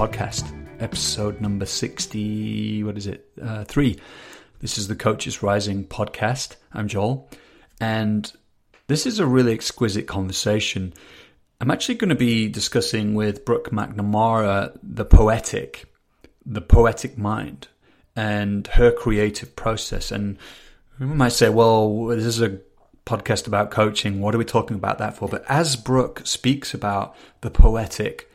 podcast, episode number 60. What is it? Uh, three. This is the Coaches Rising podcast. I'm Joel, and this is a really exquisite conversation. I'm actually going to be discussing with Brooke McNamara the poetic, the poetic mind, and her creative process. And we might say, well, this is a podcast about coaching. What are we talking about that for? But as Brooke speaks about the poetic,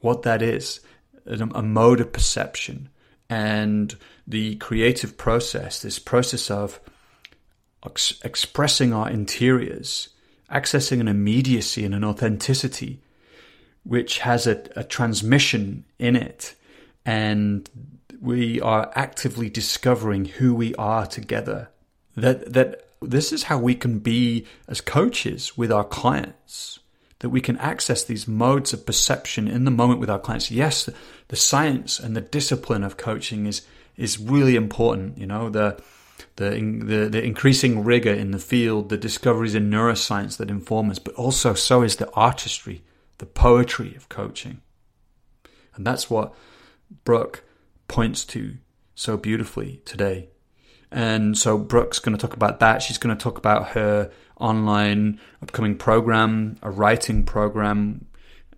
what that is, a mode of perception, and the creative process, this process of ex- expressing our interiors, accessing an immediacy and an authenticity, which has a, a transmission in it. And we are actively discovering who we are together. That, that this is how we can be as coaches with our clients that we can access these modes of perception in the moment with our clients. Yes, the science and the discipline of coaching is is really important. You know the the, the the increasing rigor in the field, the discoveries in neuroscience that inform us, but also so is the artistry, the poetry of coaching, and that's what Brooke points to so beautifully today. And so Brooke's going to talk about that. She's going to talk about her online upcoming program, a writing program.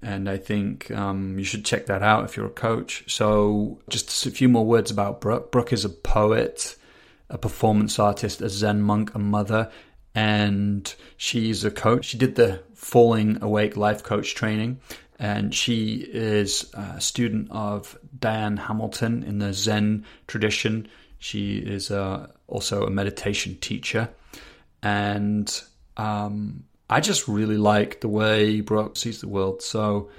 And I think um, you should check that out if you're a coach. So, just a few more words about Brooke. Brooke is a poet, a performance artist, a Zen monk, a mother, and she's a coach. She did the Falling Awake Life Coach training, and she is a student of Diane Hamilton in the Zen tradition. She is uh, also a meditation teacher, and um, I just really like the way Brooke sees the world. So,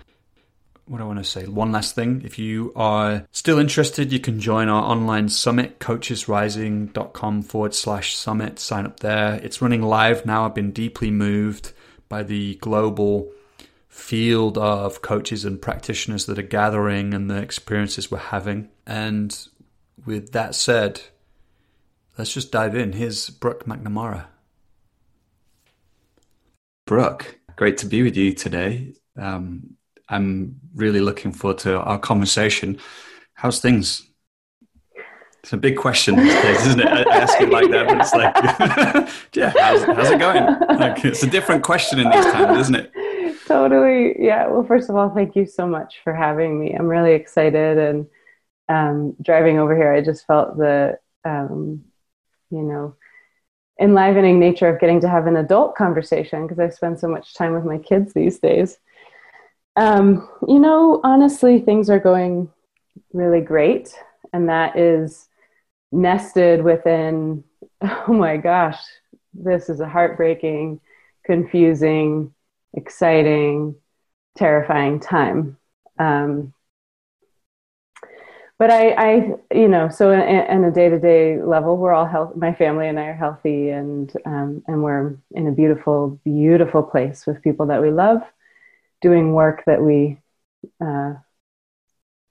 what do I want to say? One last thing. If you are still interested, you can join our online summit, coachesrising.com forward slash summit. Sign up there. It's running live now. I've been deeply moved by the global field of coaches and practitioners that are gathering and the experiences we're having. And with that said, let's just dive in. Here's Brooke McNamara. Brooke, great to be with you today. Um, I'm really looking forward to our conversation. How's things? It's a big question these days, isn't it? I ask it like that, but it's like, yeah, how's, how's it going? Like, it's a different question in these times, isn't it? Totally. Yeah. Well, first of all, thank you so much for having me. I'm really excited. And um, driving over here, I just felt the, um, you know, enlivening nature of getting to have an adult conversation because I spend so much time with my kids these days. Um, you know, honestly, things are going really great, and that is nested within, oh my gosh, this is a heartbreaking, confusing, exciting, terrifying time. Um, but I, I, you know, so in, a day-to-day level, we're all healthy. My family and I are healthy, and um, and we're in a beautiful, beautiful place with people that we love, doing work that we, uh,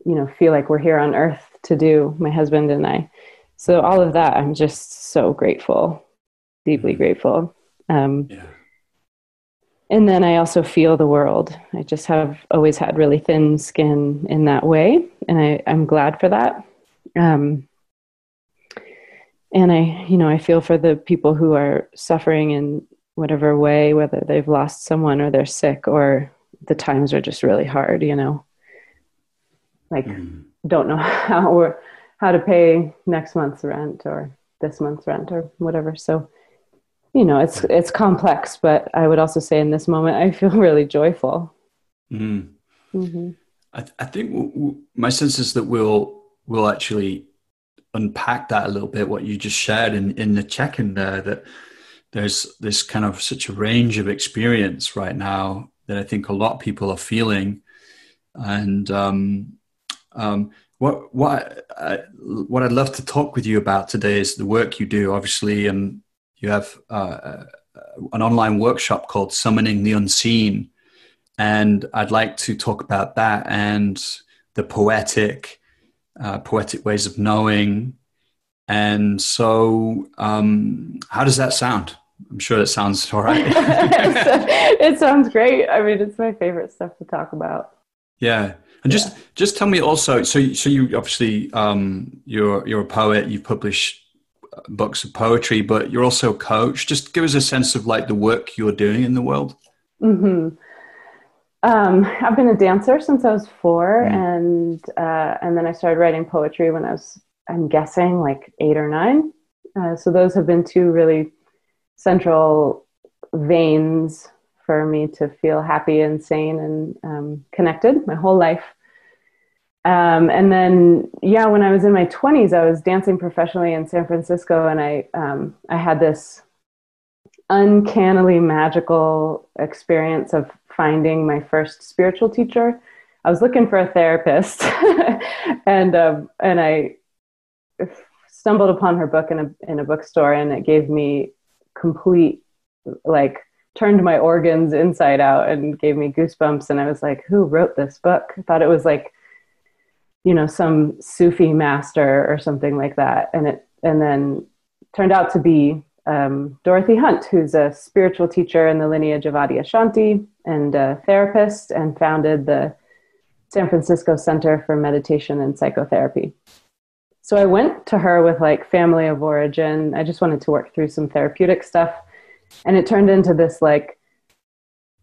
you know, feel like we're here on Earth to do. My husband and I. So all of that, I'm just so grateful, deeply mm-hmm. grateful. Um, yeah and then I also feel the world. I just have always had really thin skin in that way, and I, I'm glad for that. Um, and I, you know, I feel for the people who are suffering in whatever way, whether they've lost someone or they're sick or the times are just really hard. You know, like mm. don't know how or how to pay next month's rent or this month's rent or whatever. So you know it's it's complex but i would also say in this moment i feel really joyful mm. mm-hmm. I, th- I, think w- w- my sense is that we'll we'll actually unpack that a little bit what you just shared in in the check-in there that there's this kind of such a range of experience right now that i think a lot of people are feeling and um, um, what what I, what I'd love to talk with you about today is the work you do, obviously, and you have uh, uh, an online workshop called Summoning the Unseen. And I'd like to talk about that and the poetic, uh, poetic ways of knowing. And so, um, how does that sound? I'm sure that sounds all right. it sounds great. I mean, it's my favorite stuff to talk about. Yeah. And just yeah. just tell me also. So so you obviously um, you're you're a poet. You publish books of poetry, but you're also a coach. Just give us a sense of like the work you're doing in the world. Hmm. Um, I've been a dancer since I was four, mm. and uh, and then I started writing poetry when I was, I'm guessing, like eight or nine. Uh, so those have been two really central veins for me to feel happy and sane and um, connected my whole life. Um, and then, yeah, when I was in my 20s, I was dancing professionally in San Francisco, and I um, I had this uncannily magical experience of finding my first spiritual teacher. I was looking for a therapist, and um, and I stumbled upon her book in a in a bookstore, and it gave me complete like turned my organs inside out and gave me goosebumps. And I was like, who wrote this book? I thought it was like, you know, some Sufi master or something like that. And it and then turned out to be um, Dorothy Hunt, who's a spiritual teacher in the lineage of Adyashanti and a therapist, and founded the San Francisco Center for Meditation and Psychotherapy. So I went to her with like family of origin. I just wanted to work through some therapeutic stuff. And it turned into this like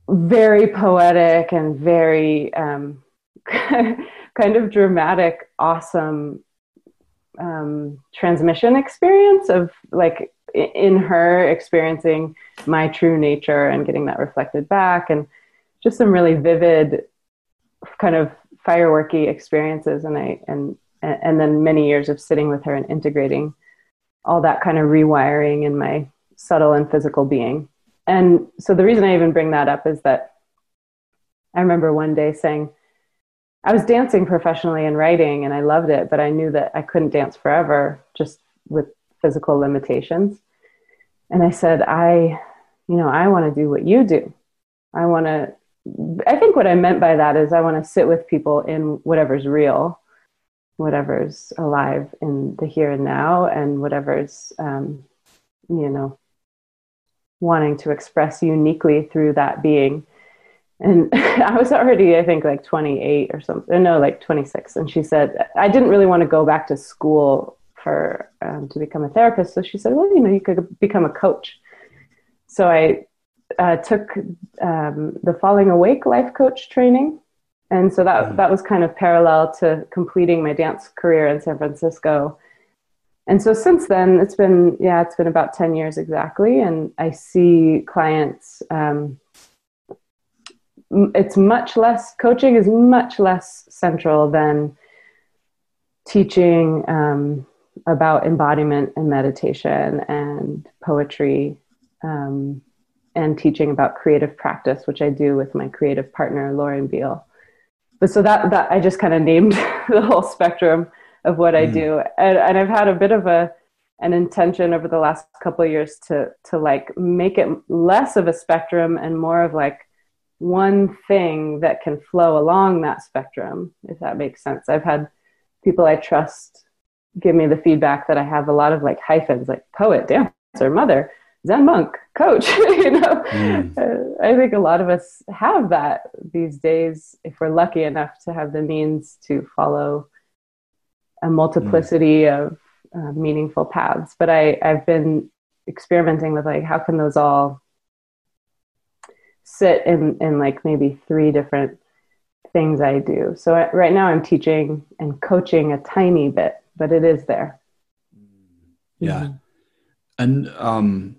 very poetic and very um, kind of dramatic, awesome um, transmission experience of like in her experiencing my true nature and getting that reflected back and just some really vivid kind of fireworky experiences. And i and and then many years of sitting with her and integrating all that kind of rewiring in my subtle and physical being. And so the reason i even bring that up is that i remember one day saying i was dancing professionally and writing and i loved it but i knew that i couldn't dance forever just with physical limitations. And I said, I, you know, I want to do what you do. I want to, I think what I meant by that is I want to sit with people in whatever's real, whatever's alive in the here and now, and whatever's, um, you know, wanting to express uniquely through that being. And I was already, I think, like 28 or something. No, like 26. And she said, I didn't really want to go back to school for um, to become a therapist. So she said, well, you know, you could become a coach. So I uh, took um, the Falling Awake life coach training, and so that mm. that was kind of parallel to completing my dance career in San Francisco. And so since then, it's been yeah, it's been about ten years exactly, and I see clients. Um, it's much less coaching is much less central than teaching um, about embodiment and meditation and poetry um, and teaching about creative practice, which I do with my creative partner, Lauren Beale. But so that, that I just kind of named the whole spectrum of what I mm. do. And, and I've had a bit of a, an intention over the last couple of years to, to like make it less of a spectrum and more of like one thing that can flow along that spectrum, if that makes sense. I've had people I trust give me the feedback that I have a lot of like hyphens, like poet, dancer, mother, Zen monk, coach. you know, mm. I think a lot of us have that these days if we're lucky enough to have the means to follow a multiplicity mm. of uh, meaningful paths. But I, I've been experimenting with like how can those all sit in in like maybe three different things I do. So I, right now I'm teaching and coaching a tiny bit but it is there. Yeah. Mm-hmm. And um,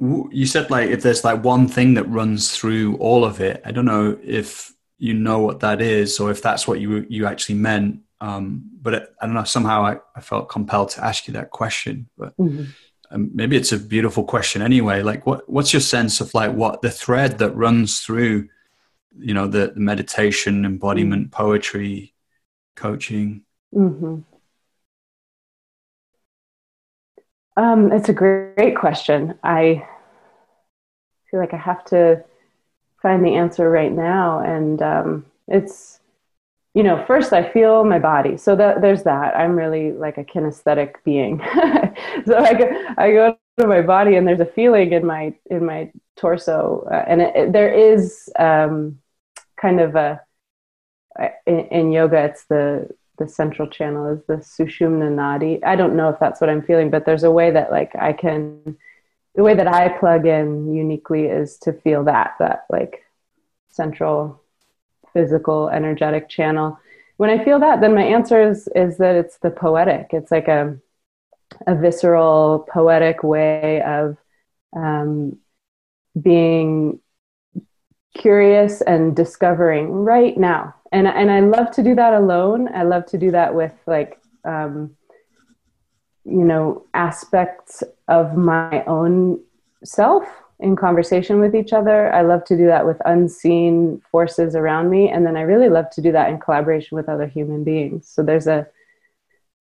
you said like if there's like one thing that runs through all of it, I don't know if you know what that is or if that's what you you actually meant. Um, but it, I don't know. Somehow I, I, felt compelled to ask you that question. But mm-hmm. Um, maybe it's a beautiful question anyway. Like, what what's your sense of like what the thread that runs through, you know, the, the meditation, embodiment, mm-hmm. poetry, coaching? Mm-hmm. Um, it's a great question. I feel like I have to find the answer right now, and um, it's you know first I feel my body, so that there's that. I'm really like a kinesthetic being, so I go, I go to my body, and there's a feeling in my in my torso, uh, and it, it, there is um, kind of a in, in yoga, it's the the central channel is the Sushumna Nadi. I don't know if that's what I'm feeling, but there's a way that like I can, the way that I plug in uniquely is to feel that, that like central physical energetic channel. When I feel that, then my answer is, is that it's the poetic. It's like a, a visceral poetic way of um, being curious and discovering right now and and I love to do that alone. I love to do that with like um, you know aspects of my own self in conversation with each other. I love to do that with unseen forces around me, and then I really love to do that in collaboration with other human beings. So there's a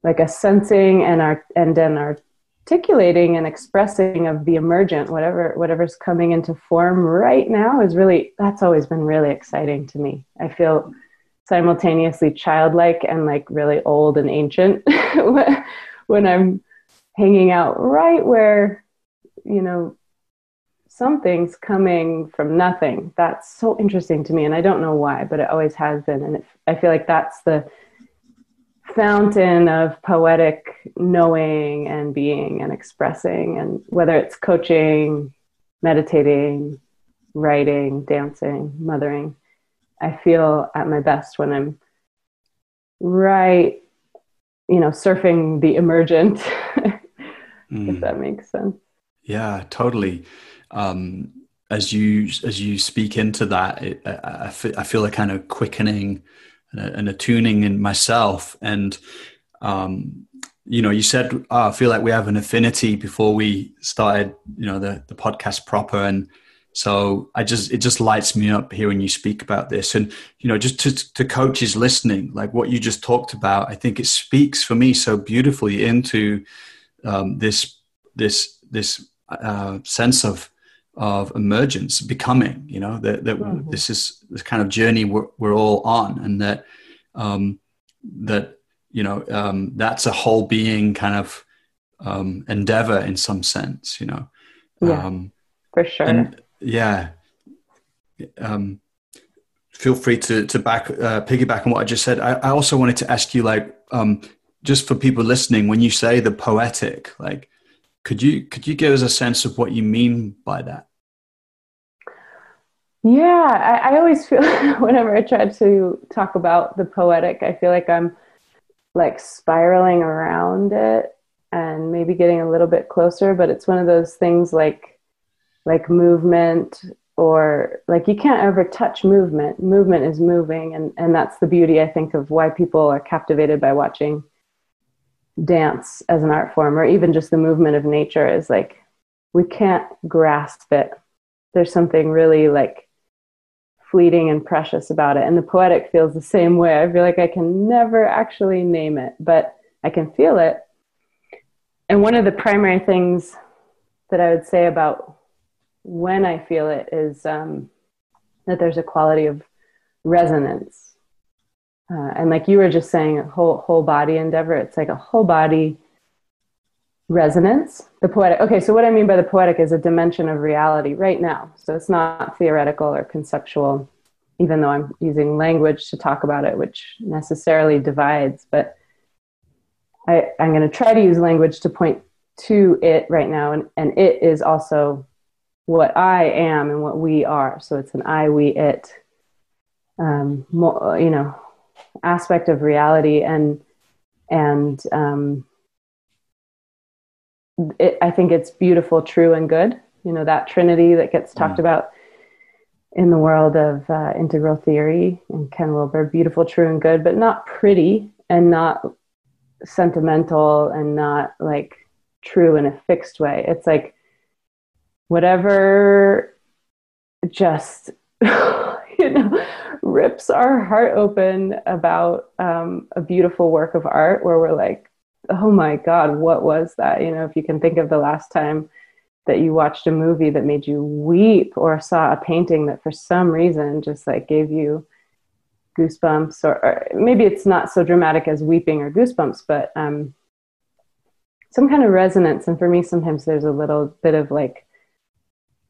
like a sensing and art and then articulating and expressing of the emergent, whatever whatever's coming into form right now is really that's always been really exciting to me. I feel simultaneously childlike and like really old and ancient when I'm hanging out right where, you know, something's coming from nothing. That's so interesting to me. And I don't know why, but it always has been. And it, I feel like that's the fountain of poetic knowing and being and expressing. And whether it's coaching, meditating, writing, dancing, mothering, I feel at my best when I'm right, you know, surfing the emergent, mm. if that makes sense. Yeah, totally. Um, as you as you speak into that, it, I, I, feel, I a kind of quickening and a, and in myself. And um, you know, you said oh, I feel like we have an affinity before we started, you know, the the podcast proper, and so I just it just lights me up hearing you speak about this, and you know, just to, to coaches listening, like what you just talked about, I think it speaks for me so beautifully into um, this this this uh, sense of of emergence, becoming. You know that that mm-hmm. this is this kind of journey we're, we're all on, and that um, that you know um, that's a whole being kind of um, endeavor in some sense. You know, yeah, um, for sure. And, yeah. Um, feel free to to back uh, piggyback on what I just said. I, I also wanted to ask you, like, um, just for people listening, when you say the poetic, like, could you could you give us a sense of what you mean by that? Yeah, I, I always feel whenever I try to talk about the poetic, I feel like I'm like spiraling around it and maybe getting a little bit closer, but it's one of those things like like movement or like you can't ever touch movement movement is moving and and that's the beauty i think of why people are captivated by watching dance as an art form or even just the movement of nature is like we can't grasp it. There's something really like fleeting and precious about it. And the poetic feels the same way. I feel like i can never actually name it but i can feel it. And one of the primary things that i would say about when I feel it is um, that there's a quality of resonance. Uh, and like you were just saying, a whole whole body endeavor. It's like a whole body resonance. The poetic. Okay, so what I mean by the poetic is a dimension of reality right now. So it's not theoretical or conceptual, even though I'm using language to talk about it, which necessarily divides. But I, I'm going to try to use language to point to it right now, and, and it is also what I am and what we are. So it's an I, we, it, um, you know, aspect of reality, and and um, it, I think it's beautiful, true, and good. You know that Trinity that gets talked mm. about in the world of uh, integral theory and Ken Wilber, beautiful, true, and good, but not pretty and not sentimental and not like true in a fixed way. It's like whatever just you know rips our heart open about um, a beautiful work of art where we're like oh my god what was that? You know if you can think of the last time that you watched a movie that made you weep or saw a painting that for some reason just like gave you goosebumps or, or maybe it's not so dramatic as weeping or goosebumps but um, some kind of resonance. And for me sometimes there's a little bit of like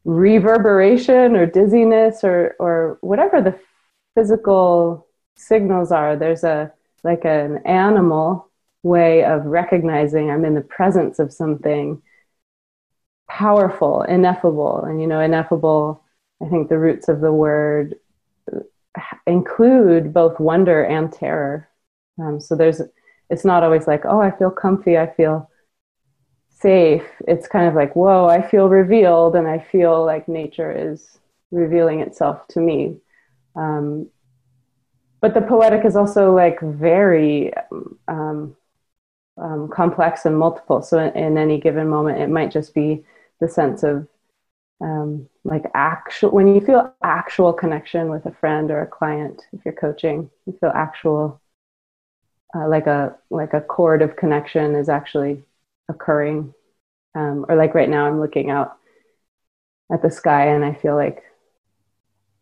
reverberation or dizziness or or whatever the physical signals are. There's a like an animal way of recognizing I'm in the presence of something powerful, ineffable. And you know, ineffable, I think the roots of the word include both wonder and terror. Um, so there's, it's not always like, oh, I feel comfy, I feel safe. It's kind of like, whoa, I feel revealed, and I feel like nature is revealing itself to me. Um, but the poetic is also like very um, um, complex and multiple. So in, in, any given moment, it might just be the sense of um, like actual when you feel actual connection with a friend or a client. If you're coaching, you feel actual uh, like a like a chord of connection is actually occurring. Um, or like right now, I'm looking out at the sky and I feel like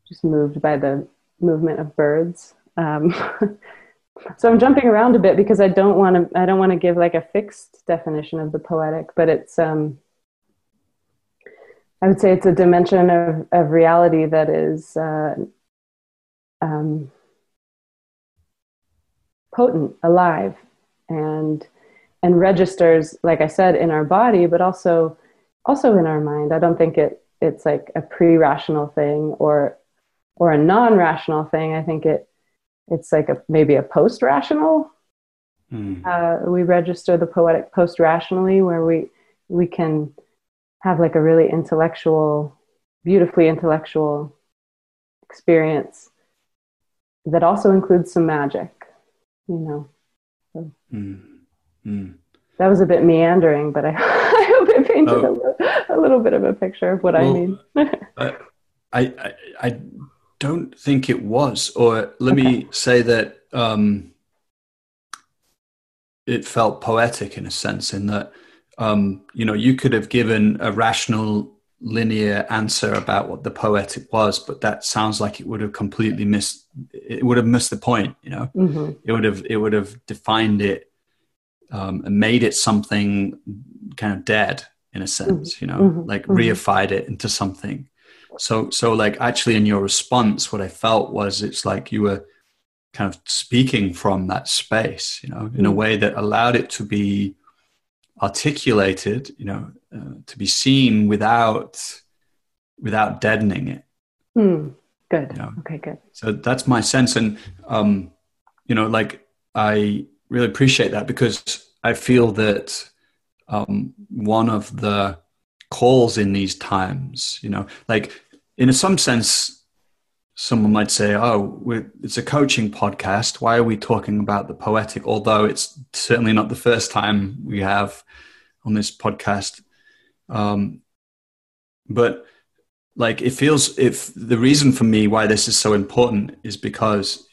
just moved by the movement of birds. Um, so I'm jumping around a bit because I don't want to. I don't want to give like a fixed definition of the poetic, but it's. Um, I would say it's a dimension of of reality that is uh, um, potent, alive, and and registers, like I said, in our body, but also also in our mind. I don't think it it's like a pre-rational thing or or a non-rational thing. I think it it's like a maybe a post rational. Mm. Uh, we register the poetic post rationally, where we we can have like a really intellectual, beautifully intellectual experience that also includes some magic. You know. So. Mm. Mm. That was a bit meandering, but I, I hope it painted oh. a, little, a, little, bit of a picture of what well, I mean. I, I, I don't think it was. Or let okay. me say that um, it felt poetic in a sense, in that um, you know you could have given a rational, linear answer about what the poetic was, but that sounds like it would have completely missed. It would have missed the point. You know, mm-hmm. it would have it would have defined it um, and made it something kind of dead in a sense. Mm-hmm. You know, mm-hmm. like mm-hmm. reified it into something so so like actually in your response what i felt was it's like you were kind of speaking from that space you know in a mm. way that allowed it to be articulated you know uh, to be seen without without deadening it mm, good you know? okay good so that's my sense and um you know like i really appreciate that because i feel that um one of the calls in these times you know like in some sense someone might say oh it's a coaching podcast. Why are we talking about the poetic? Although it's certainly not the first time we have on this podcast. Um, but like it feels if the reason for me why this is so important is because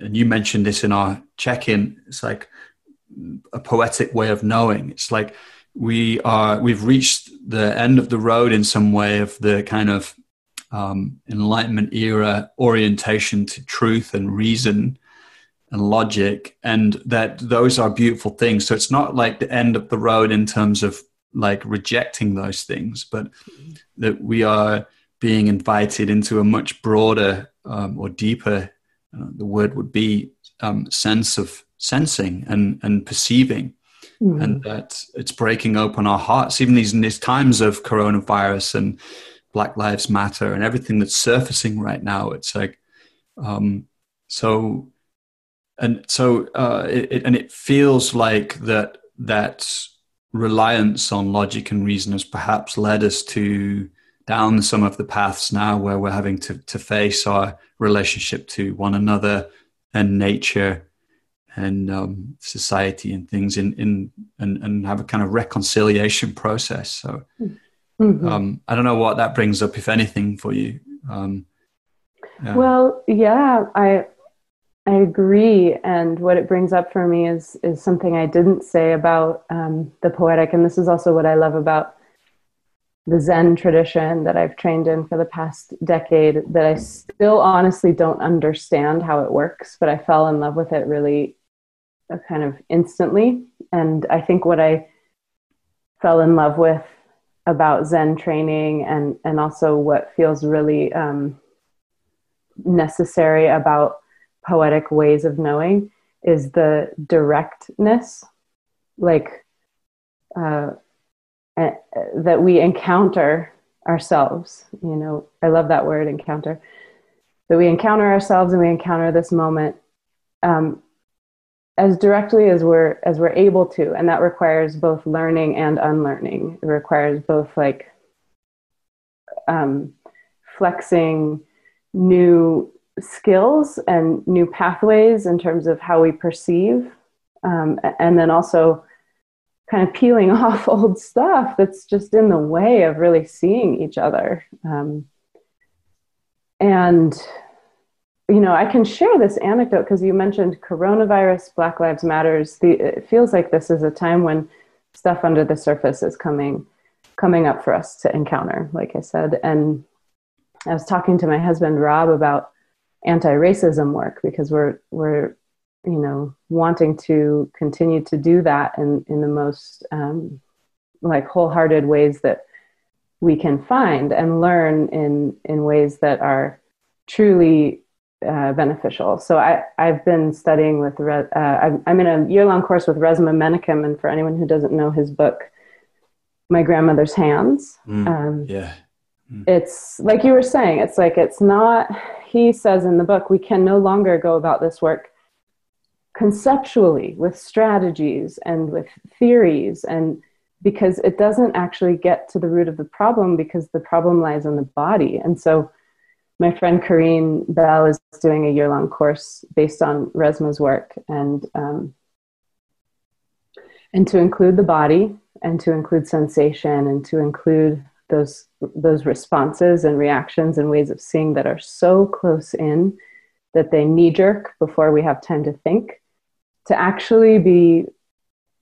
and you mentioned this in our check-in it's like a poetic way of knowing. It's like we are we've reached the end of the road in some way of the kind of um, enlightenment era orientation to truth and reason and logic and that those are beautiful things. So it's not like the end of the road in terms of like rejecting those things but that we are being invited into a much broader um, or deeper uh, the word would be um, sense of sensing and, and perceiving mm-hmm. and that it's breaking open our hearts, even these in these times of coronavirus and Black Lives Matter and everything that's surfacing right now. It's like um, so, and so, uh, it, it, and it feels like that that reliance on logic and reason has perhaps led us to down some of the paths now where we're having to, to face our relationship to one another and nature and um, society and things in, in and, and have a kind of reconciliation process. So mm-hmm. um, I don't know what that brings up, if anything, for you. Um, yeah. Well, yeah, I I agree, and what it brings up for me is is something I didn't say about um, the poetic, and this is also what I love about the Zen tradition that I've trained in for the past decade. That I still honestly don't understand how it works, but I fell in love with it really kind of instantly. And I think what I fell in love with about Zen training and, and also what feels really um, necessary about poetic ways of knowing is the directness, like uh, uh, that we encounter ourselves. You know, I love that word, encounter. That we encounter ourselves and we encounter this moment um, as directly as we're as we're able to, and that requires both learning and unlearning. It requires both like um, flexing new skills and new pathways in terms of how we perceive, um, and then also kind of peeling off old stuff that's just in the way of really seeing each other. Um, and, you know, I can share this anecdote because you mentioned coronavirus, Black Lives Matters. The, it feels like this is a time when stuff under the surface is coming coming up for us to encounter, like I said. And I was talking to my husband Rob about anti-racism work because we're we're you know wanting to continue to do that in in the most um, like wholehearted ways that we can find and learn in in ways that are truly uh, beneficial. So I I've been studying with uh, I'm, I'm in a year long course with Resmaa Menakem, and for anyone who doesn't know his book, My Grandmother's Hands. Mm, um, yeah. Mm. It's like you were saying. It's like it's not. He says in the book, we can no longer go about this work conceptually with strategies and with theories and because it doesn't actually get to the root of the problem because the problem lies in the body. And so my friend Kareen Bell is doing a year long course based on Resmaa's work and um, and to include the body and to include sensation and to include those those responses and reactions and ways of seeing that are so close in that they knee jerk before we have time to think. To actually be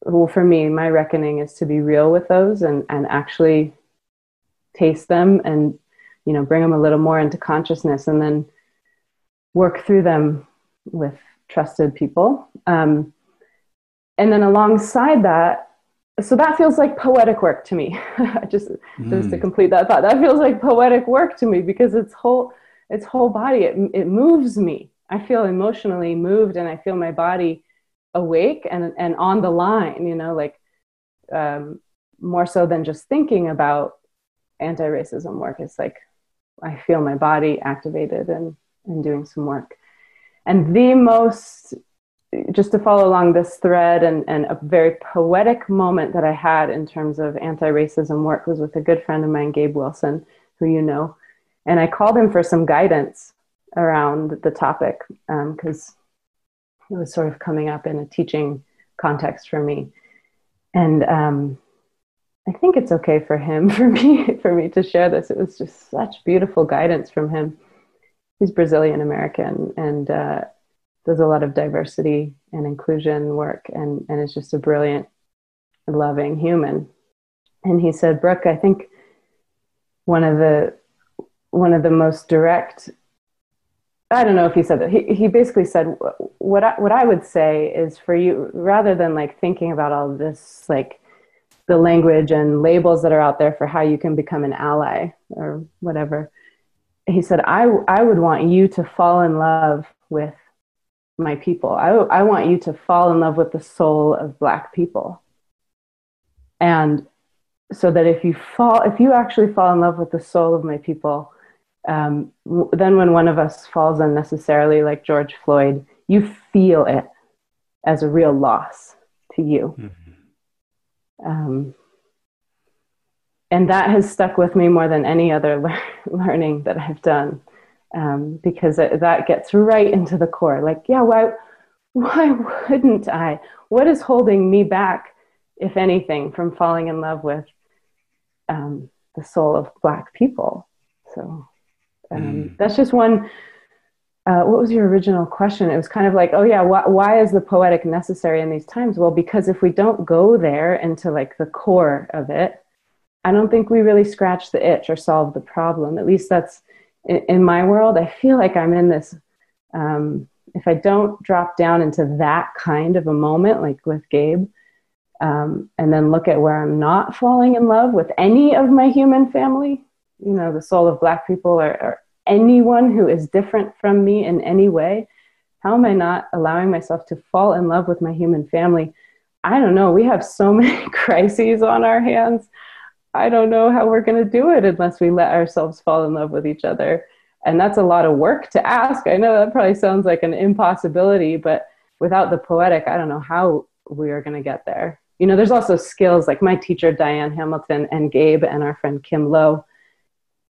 well for me my reckoning is to be real with those and and actually taste them and you know bring them a little more into consciousness and then work through them with trusted people. Um, and then alongside that so that feels like poetic work to me just mm. just to mm. complete that thought that feels like poetic work to me because its whole its whole body it, it moves me i feel emotionally moved and i feel my body awake and and on the line you know like um, more so than just thinking about anti-racism work it's like i feel my body activated and and doing some work and the most just to follow along this thread and, and a very poetic moment that i had in terms of anti-racism work was with a good friend of mine gabe wilson who you know. And i called him for some guidance around the topic because um, it was sort of coming up in a teaching context for me. And um, i think it's okay for him for me for me to share this. It was just such beautiful guidance from him. He's brazilian american and uh, does a lot of diversity and inclusion work and, and is just a brilliant loving human and he said brooke i think one of the one of the most direct I don't know if he said that. He, he basically said, what I, what I would say is for you, rather than like thinking about all this, like the language and labels that are out there for how you can become an ally or whatever, he said, I, I would want you to fall in love with my people. I, I want you to fall in love with the soul of Black people. And so that if you fall, if you actually fall in love with the soul of my people, um, then when one of us falls unnecessarily, like George Floyd, you feel it as a real loss to you. Mm-hmm. Um, and that has stuck with me more than any other le- learning that I've done um, because it, that gets right into the core. Like, yeah, why, why wouldn't I? What is holding me back, if anything, from falling in love with um, the soul of Black people? So um, mm. That's just one. Uh, what was your original question? It was kind of like, oh yeah, wh- why is the poetic necessary in these times? Well, because if we don't go there into like the core of it, I don't think we really scratch the itch or solve the problem. At least that's in, in my world. I feel like I'm in this. Um, if I don't drop down into that kind of a moment, like with Gabe, um, and then look at where I'm not falling in love with any of my human family, you know, the soul of Black people or, or anyone who is different from me in any way, how am I not allowing myself to fall in love with my human family? I don't know. We have so many crises on our hands. I don't know how we're going to do it unless we let ourselves fall in love with each other. And that's a lot of work to ask. I know that probably sounds like an impossibility, but without the poetic, I don't know how we are going to get there. You know, there's also skills like my teacher, Diane Hamilton, and Gabe, and our friend Kim Loh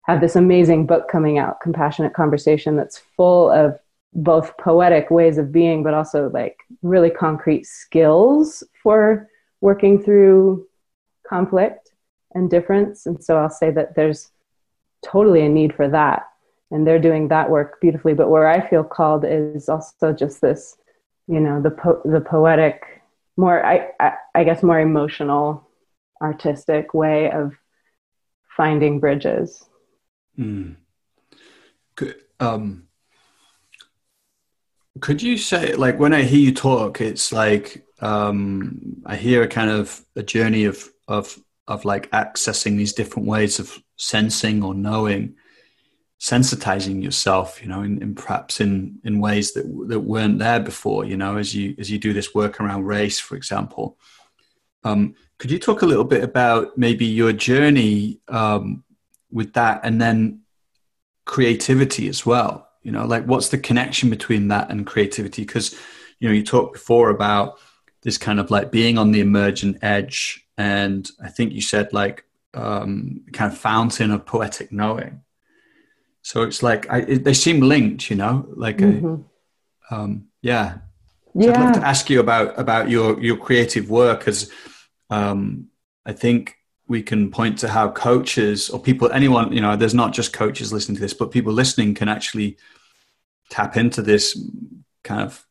have this amazing book coming out, Compassionate Conversation, that's full of both poetic ways of being, but also like really concrete skills for working through conflict and difference. And so I'll say that there's totally a need for that. And they're doing that work beautifully. But where I feel called is also just this, you know, the po- the poetic, more I, I I guess more emotional, artistic way of finding bridges. Mm. Could, um, could you say like when I hear you talk, it's like um, I hear a kind of a journey of of of like accessing these different ways of sensing or knowing sensitizing yourself you know in, in, perhaps in in ways that that weren't there before you know as you as you do this work around race for example. Um, could you talk a little bit about maybe your journey um, with that and then creativity as well? You know like what's the connection between that and creativity? Because you know you talked before about this kind of like being on the emergent edge and i think you said like um, kind of fountain of poetic knowing so it's like I, it, they seem linked you know like mm-hmm. a, um, yeah so yeah. I'd love to ask you about about your your creative work as um, I think we can point to how coaches or people anyone you know there's not just coaches listening to this but people listening can actually tap into this kind of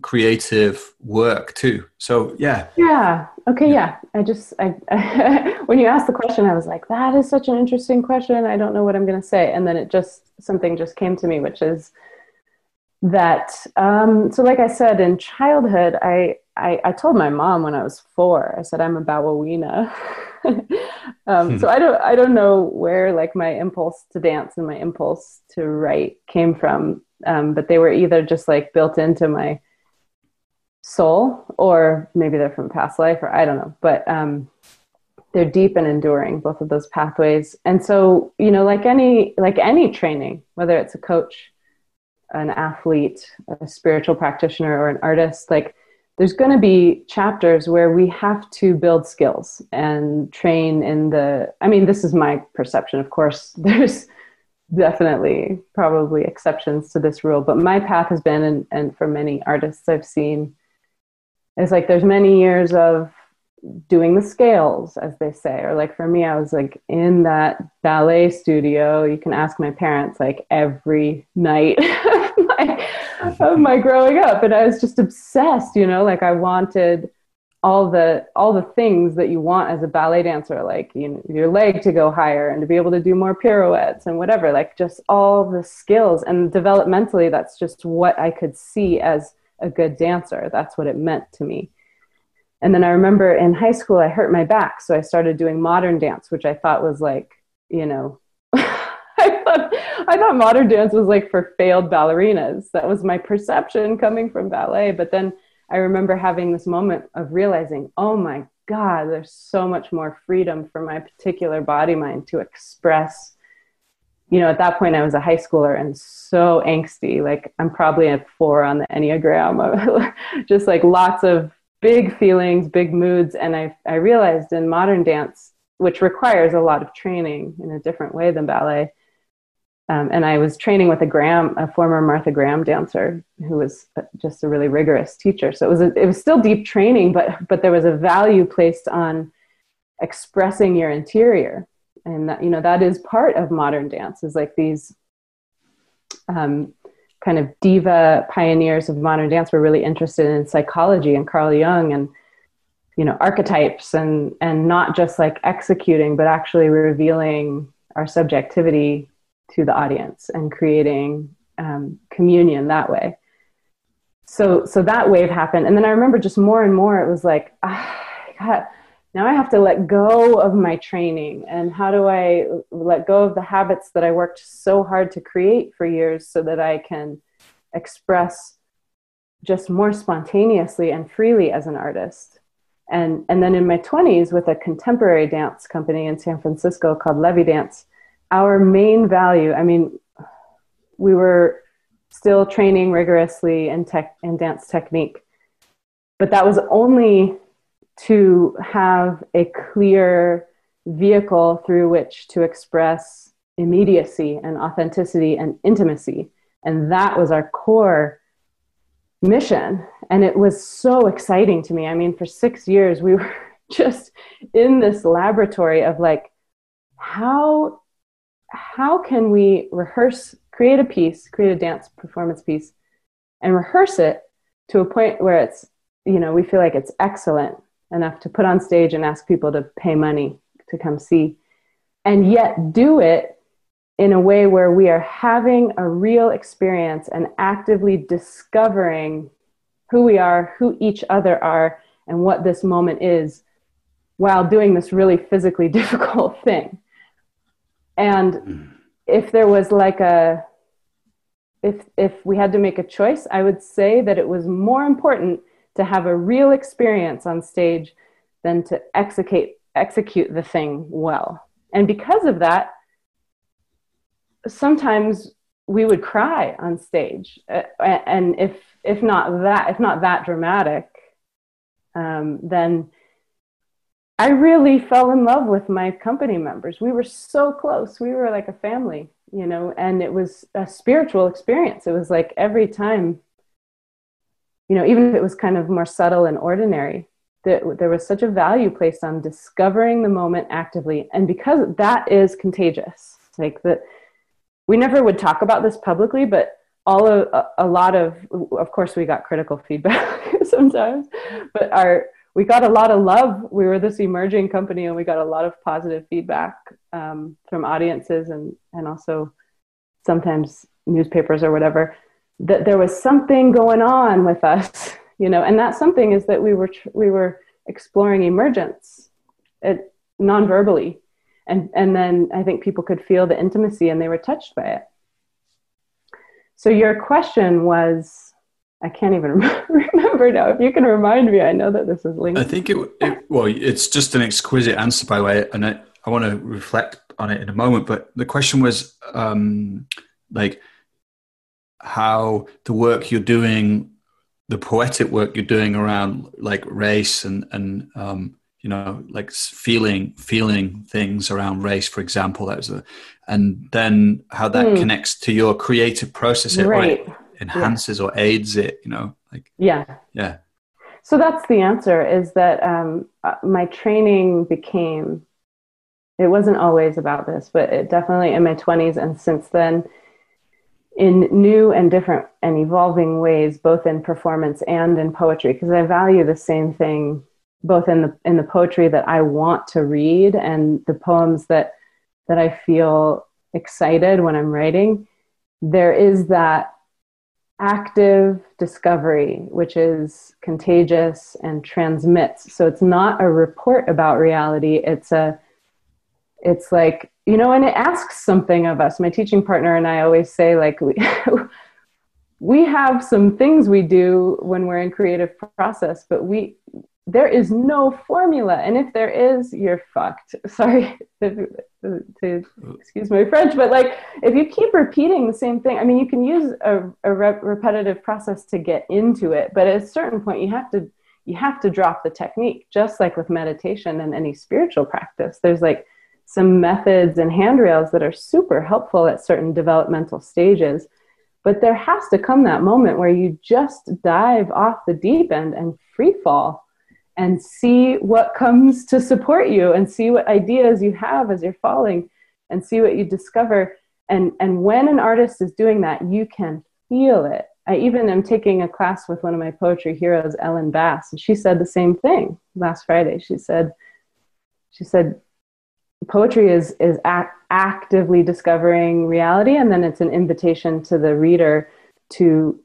creative work too. So yeah. Yeah. Okay yeah, yeah. i just I, I when you asked the question i was like that is such an interesting question. I don't know what i'm going to say. And then it just something just came to me which is that um, so like i said in childhood I, I, I told my mom when i was four i said i'm a ballerina um, so i don't i don't know where like my impulse to dance and my impulse to write came from um, but they were either just like built into my soul or maybe they're from past life or i don't know but um, they're deep and enduring both of those pathways and so you know like any like any training whether it's a coach an athlete, a spiritual practitioner, or an artist, like there's going to be chapters where we have to build skills and train in the. I mean, this is my perception. Of course, there's definitely probably exceptions to this rule, but my path has been, and, and for many artists I've seen, is like there's many years of doing the scales as they say or like for me i was like in that ballet studio. You can ask my parents like every night of, my, of my growing up and i was just obsessed you know like i wanted all the all the things that you want as a ballet dancer like you know, your leg to go higher and to be able to do more pirouettes and whatever like just all the skills and developmentally that's just what i could see as a good dancer that's what it meant to me and then I remember in high school, I hurt my back. So I started doing modern dance, which I thought was like, you know, I, thought, I thought modern dance was like for failed ballerinas. That was my perception coming from ballet. But then I remember having this moment of realizing, oh my God, there's so much more freedom for my particular body mind to express. You know, at that point, I was a high schooler and so angsty. Like, I'm probably a four on the Enneagram, just like lots of big feelings, big moods. And I, I realized in modern dance, which requires a lot of training in a different way than ballet. Um, and I was training with a Graham, a former Martha Graham dancer, who was just a really rigorous teacher. So it was a, it was still deep training, but but there was a value placed on expressing your interior, and that you know that is part of modern dance. Is like these um, kind of diva pioneers of modern dance were really interested in psychology and Carl Jung and you know archetypes and and not just like executing but actually revealing our subjectivity to the audience and creating um, communion that way so so that wave happened and then i remember just more and more it was like ah, God, now I have to let go of my training. And how do I let go of the habits that I worked so hard to create for years so that I can express just more spontaneously and freely as an artist. And, and then in my 20s, with a contemporary dance company in San Francisco called Levy Dance, our main value, I mean, we were still training rigorously in, tech, in dance technique, but that was only to have a clear vehicle through which to express immediacy and authenticity and intimacy. And that was our core mission. And it was so exciting to me. I mean, for six years, we were just in this laboratory of like, how, how can we rehearse, create a piece, create a dance performance piece, and rehearse it to a point where it's, you know, we feel like it's excellent enough to put on stage and ask people to pay money to come see, and yet do it in a way where we are having a real experience and actively discovering who we are, who each other are, and what this moment is while doing this really physically difficult thing. And mm. if there was like a if if we had to make a choice, I would say that it was more important to have a real experience on stage than to execute execute the thing well. And because of that, sometimes we would cry on stage, uh, and if if not that if not that dramatic, um, then I really fell in love with my company members. We were so close. We were like a family, you know, and it was a spiritual experience. It was like every time, you know, even if it was kind of more subtle and ordinary, that there was such a value placed on discovering the moment actively. And because that is contagious, like that we never would talk about this publicly, but all of a, a lot of, of course, we got critical feedback sometimes, but our we got a lot of love. We were this emerging company, and we got a lot of positive feedback um, from audiences and and also sometimes newspapers or whatever that there was something going on with us, you know, and that something is that we were we were exploring emergence, it, non-verbally and and then i think people could feel the intimacy and they were touched by it so your question was i can't even remember now if you can remind me i know that this is linked i think it, it well it's just an exquisite answer by the way and i, I want to reflect on it in a moment but the question was um like how the work you're doing the poetic work you're doing around like race and and um you know like feeling feeling things around race for example that was a, and then how that mm. connects to your creative process it right. Enhances yeah. or aids it you know like yeah. yeah. So that's the answer is that um, uh, my training became it wasn't always about this but it definitely in my 20s and since then in new and different and evolving ways both in performance and in poetry because i value the same thing both in the in the poetry that I want to read and the poems that that I feel excited when I'm writing, there is that active discovery which is contagious and transmits. So it's not a report about reality, it's a it's like, you know, and it asks something of us. My teaching partner and I always say like we we have some things we do when we're in creative process, but we there is no formula. And if there is you're fucked. Sorry to, to, excuse my french but like if you keep repeating the same thing i mean you can use a, a re- repetitive process to get into it but at a certain point you have to you have to drop the technique just like with meditation and any spiritual practice. There's like some methods and handrails that are super helpful at certain developmental stages but there has to come that moment where you just dive off the deep end and free fall and see what comes to support you and see what ideas you have as you're falling and see what you discover. And and when an artist is doing that you can feel it. I even am taking a class with one of my poetry heroes ellen bass and she said the same thing last friday. She said she said poetry is is act, actively discovering reality and then it's an invitation to the reader to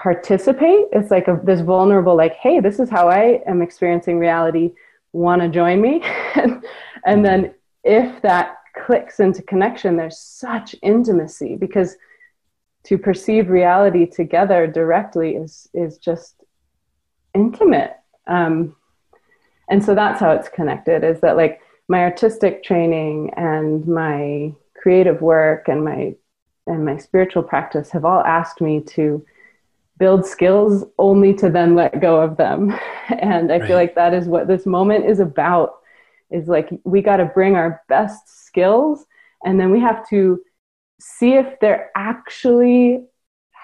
participate. It's like a, this vulnerable like hey this is how i am experiencing reality. Want to join me? And, and then if that clicks into connection there's such intimacy because to perceive reality together directly is is just intimate. Um, and so that's how it's connected is that like my artistic training and my creative work and my and my spiritual practice have all asked me to build skills only to then let go of them and i right. feel like that is what this moment is about is like we got to bring our best skills and then we have to see if they're actually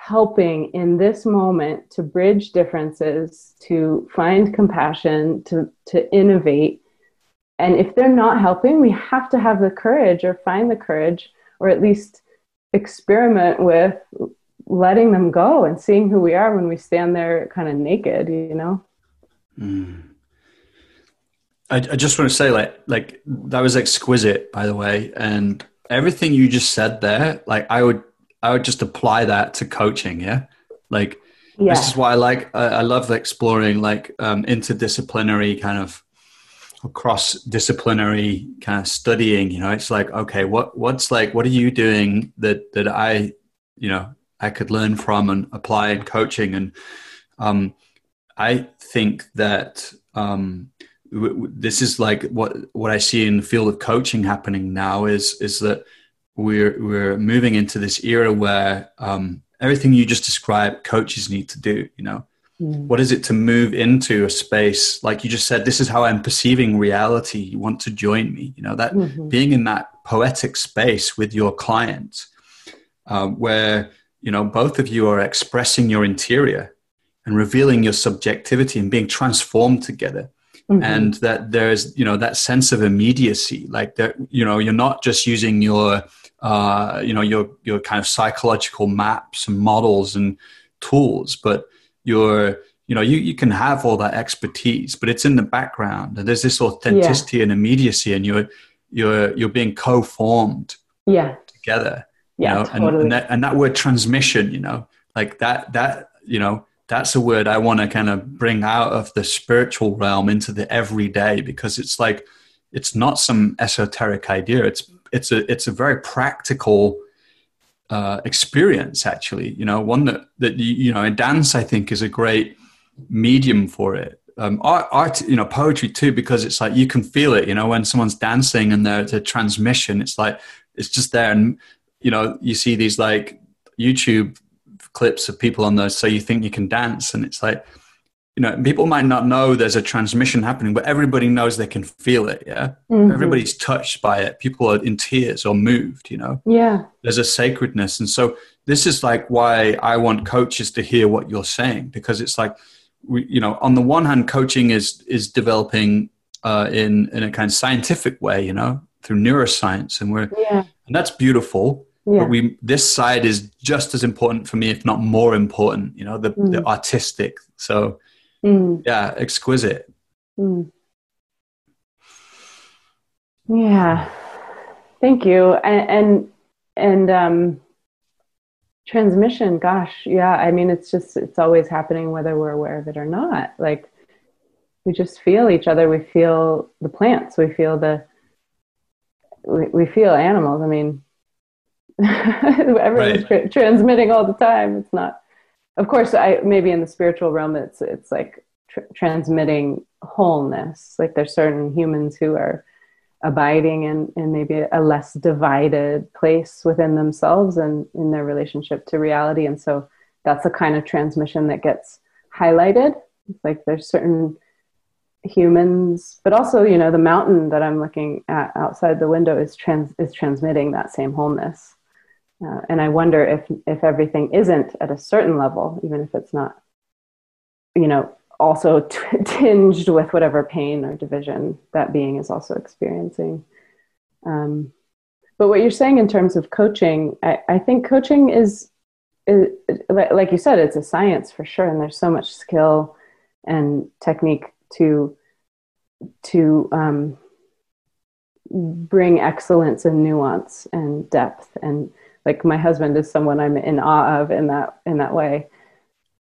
helping in this moment to bridge differences, to find compassion, to, to innovate. And if they're not helping, we have to have the courage or find the courage or at least experiment with letting them go and seeing who we are when we stand there kind of naked, you know? Mm. I, I just want to say like like that was exquisite by the way and everything you just said there like I would I would just apply that to coaching yeah like yeah. this is why I like I, I love exploring like um, interdisciplinary kind of cross disciplinary kind of studying you know it's like okay what what's like what are you doing that that I you know I could learn from and apply in coaching and um I think that um this is like what what I see in the field of coaching happening now is is that we're we're moving into this era where um, everything you just described coaches need to do you know mm. what is it to move into a space like you just said this is how i'm perceiving reality you want to join me you know that mm-hmm. being in that poetic space with your client uh, where you know both of you are expressing your interior and revealing your subjectivity and being transformed together Mm-hmm. and that there's you know that sense of immediacy like that you know you're not just using your uh, you know your your kind of psychological maps and models and tools but you're you know you, you can have all that expertise but it's in the background and there's this authenticity yeah. and immediacy and you're you're you're being co-formed yeah together yeah you know? totally. and, and, that, and that word transmission you know like that that you know that's a word I want to kind of bring out of the spiritual realm into the everyday because it's like it's not some esoteric idea. It's it's a it's a very practical uh, experience actually. You know, one that that you, you know, in dance I think is a great medium for it. Um, art, art, you know, poetry too, because it's like you can feel it. You know, when someone's dancing and there's a transmission, it's like it's just there, and you know, you see these like YouTube clips of people on those so you think you can dance and it's like you know people might not know there's a transmission happening but everybody knows they can feel it yeah mm-hmm. everybody's touched by it people are in tears or moved you know yeah there's a sacredness and so this is like why i want coaches to hear what you're saying because it's like we, you know on the one hand coaching is is developing uh, in in a kind of scientific way you know through neuroscience and we're yeah. and that's beautiful yeah. but we this side is just as important for me if not more important you know the, mm. the artistic so mm. yeah exquisite mm. yeah thank you and and, and um, transmission gosh yeah i mean it's just it's always happening whether we're aware of it or not like we just feel each other we feel the plants we feel the we, we feel animals i mean everyone's right. tra- transmitting all the time. It's not of course i maybe in the spiritual realm it's it's like tr- transmitting wholeness. Like there's certain humans who are abiding in, in maybe a less divided place within themselves and in their relationship to reality. And so that's the kind of transmission that gets highlighted. It's like there's certain humans but also you know the mountain that i'm looking at outside the window is trans is transmitting that same wholeness uh, and I wonder if if everything isn't at a certain level, even if it's not, you know, also t- tinged with whatever pain or division that being is also experiencing. Um, but what you're saying in terms of coaching, I, I think coaching is, is, like you said, it's a science for sure, and there's so much skill and technique to to um, bring excellence and nuance and depth and like my husband is someone I'm in awe of in that in that way.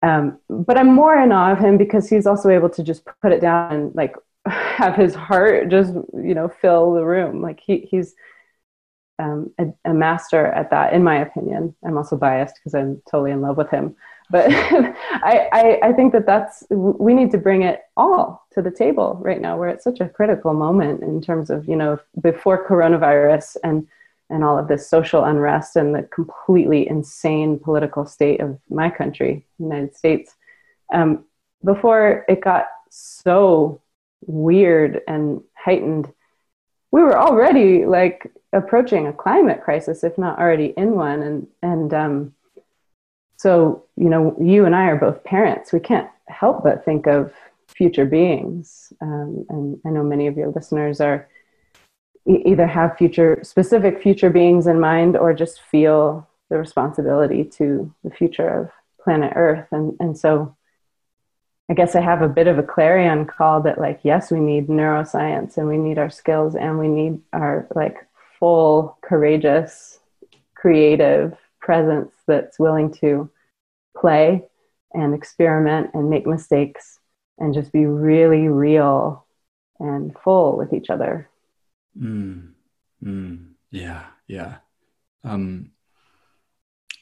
Um, but I'm more in awe of him because he's also able to just put it down and like have his heart just you know fill the room. Like he he's um, a, a, master at that, in my opinion. I'm also biased because I'm totally in love with him. But I, I, I, think that that's, we need to bring it all to the table right now. We're at such a critical moment in terms of, you know, before coronavirus and, and all of this social unrest and the completely insane political state of my country, the United States. Um, before it got so weird and heightened, we were already like approaching a climate crisis, if not already in one. And and um, so you know, you and I are both parents. We can't help but think of future beings. Um, and I know many of your listeners are either have future specific future beings in mind or just feel the responsibility to the future of planet Earth. And and so I guess I have a bit of a clarion call that like, yes, we need neuroscience and we need our skills and we need our like full, courageous, creative presence that's willing to play and experiment and make mistakes and just be really real and full with each other. Mm, mm, yeah, yeah. Um,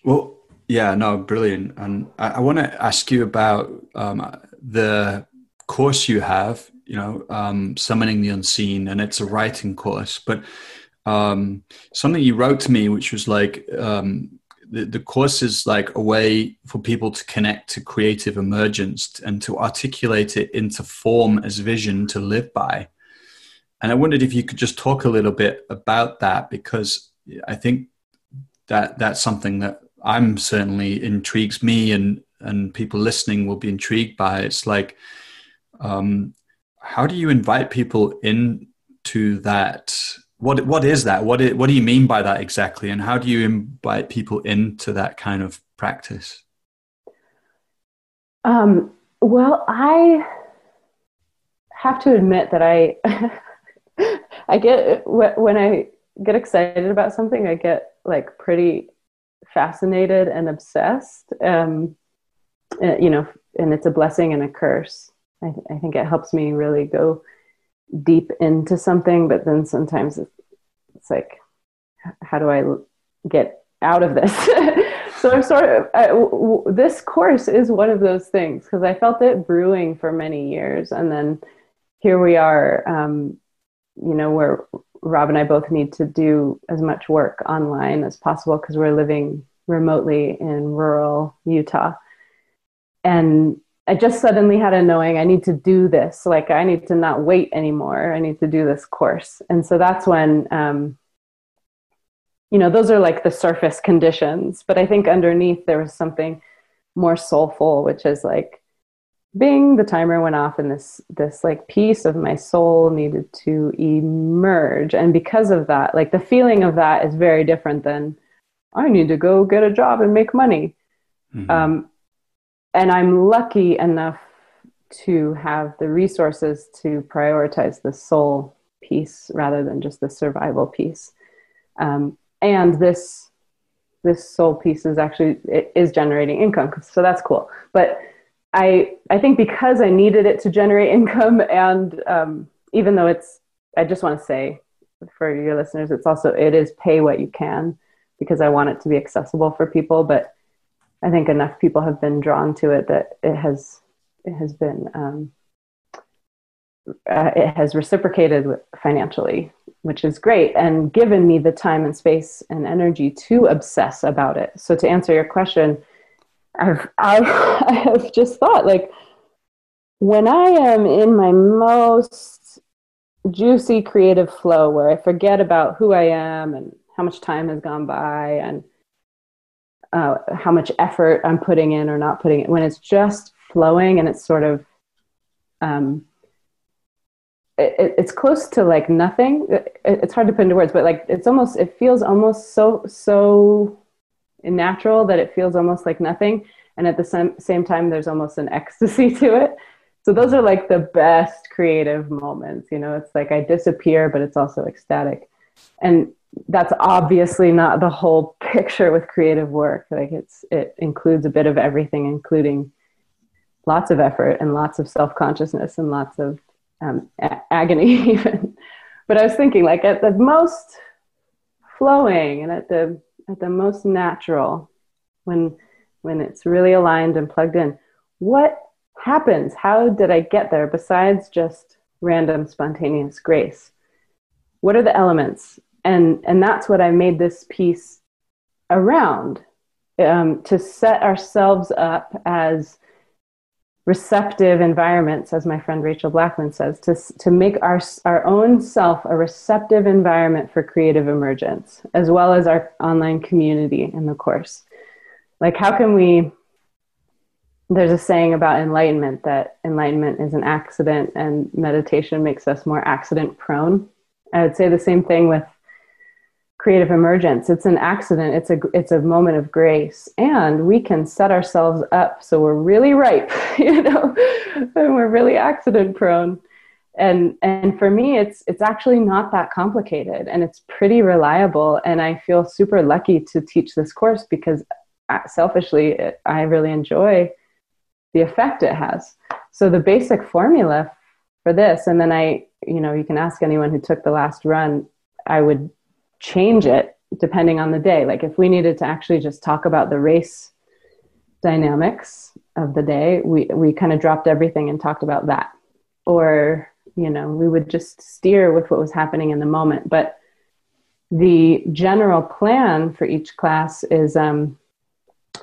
well, yeah, no, brilliant. And I, I want to ask you about um, the course you have, you know, um, Summoning the Unseen, and it's a writing course. But um, something you wrote to me, which was like, um, the, the course is like a way for people to connect to creative emergence and to articulate it into form as vision to live by. And I wondered if you could just talk a little bit about that because I think that that's something that I'm certainly intrigues me and and people listening will be intrigued by. It's like, um, how do you invite people into that? What what is that? What is, what do you mean by that exactly? And how do you invite people into that kind of practice? Um, well, I have to admit that I I get when I get excited about something, I get like pretty fascinated and obsessed. Um, uh, you know, and it's a blessing and a curse. I, th- I think it helps me really go deep into something, but then sometimes it's, like, how do I get out of this? so I'm sort of, uh, w- w- this course is one of those things because I felt it brewing for many years. And then here we are, um, you know, where Rob and I both need to do as much work online as possible because we're living remotely in rural Utah. And I just suddenly had a knowing I need to do this. Like I need to not wait anymore. I need to do this course. And so that's when, um, you know, those are like the surface conditions. But I think underneath there was something more soulful, which is like bing the timer went off and this this like piece of my soul needed to emerge. And because of that like the feeling of that is very different than i need to go get a job and make money. Mm-hmm. um, and i'm lucky enough to have the resources to prioritize the soul piece rather than just the survival piece. Um, and this this soul piece is actually it is generating income so that's cool. But I I think because I needed it to generate income, and um, even though it's, I just want to say for your listeners, it's also it is pay what you can because I want it to be accessible for people. But I think enough people have been drawn to it that it has it has been um, uh, it has reciprocated financially, which is great, and given me the time and space and energy to obsess about it. So to answer your question I've, I've, I have just thought like when I am in my most juicy creative flow where I forget about who I am and how much time has gone by and uh, how much effort I'm putting in or not putting in, when it's just flowing and it's sort of, um, it, it's close to like nothing. It, it's hard to put into words, but like it's almost, it feels almost so, so natural that it feels almost like nothing and at the same, time there's almost an ecstasy to it. So those are like the best creative moments you know? It's like i disappear but it's also ecstatic. And that's obviously not the whole picture with creative work. Like it's it includes a bit of everything including lots of effort and lots of self-consciousness and lots of um, a- agony even. But i was thinking like at the most flowing and at the at the most natural when when it's really aligned and plugged in. What happens? How did i get there besides just random spontaneous grace? What are the elements? And and that's what i made this piece around um, to set ourselves up as receptive environments, as my friend Rachel Blackman says, to, to make our, our own self a receptive environment for creative emergence, as well as our online community in the course. Like, how can we? There's a saying about enlightenment that enlightenment is an accident and meditation makes us more accident prone. I would say the same thing with creative emergence. It's an accident. It's a it's a moment of grace. And we can set ourselves up so we're really ripe you know and we're really accident prone. And and for me it's it's actually not that complicated and it's pretty reliable. And i feel super lucky to teach this course because uh, selfishly it, i really enjoy the effect it has. So the basic formula for this and then i you know you can ask anyone who took the last run i would change it depending on the day. Like if we needed to actually just talk about the race dynamics of the day, we, we kind of dropped everything and talked about that. Or, you know, we would just steer with what was happening in the moment. But the general plan for each class is um,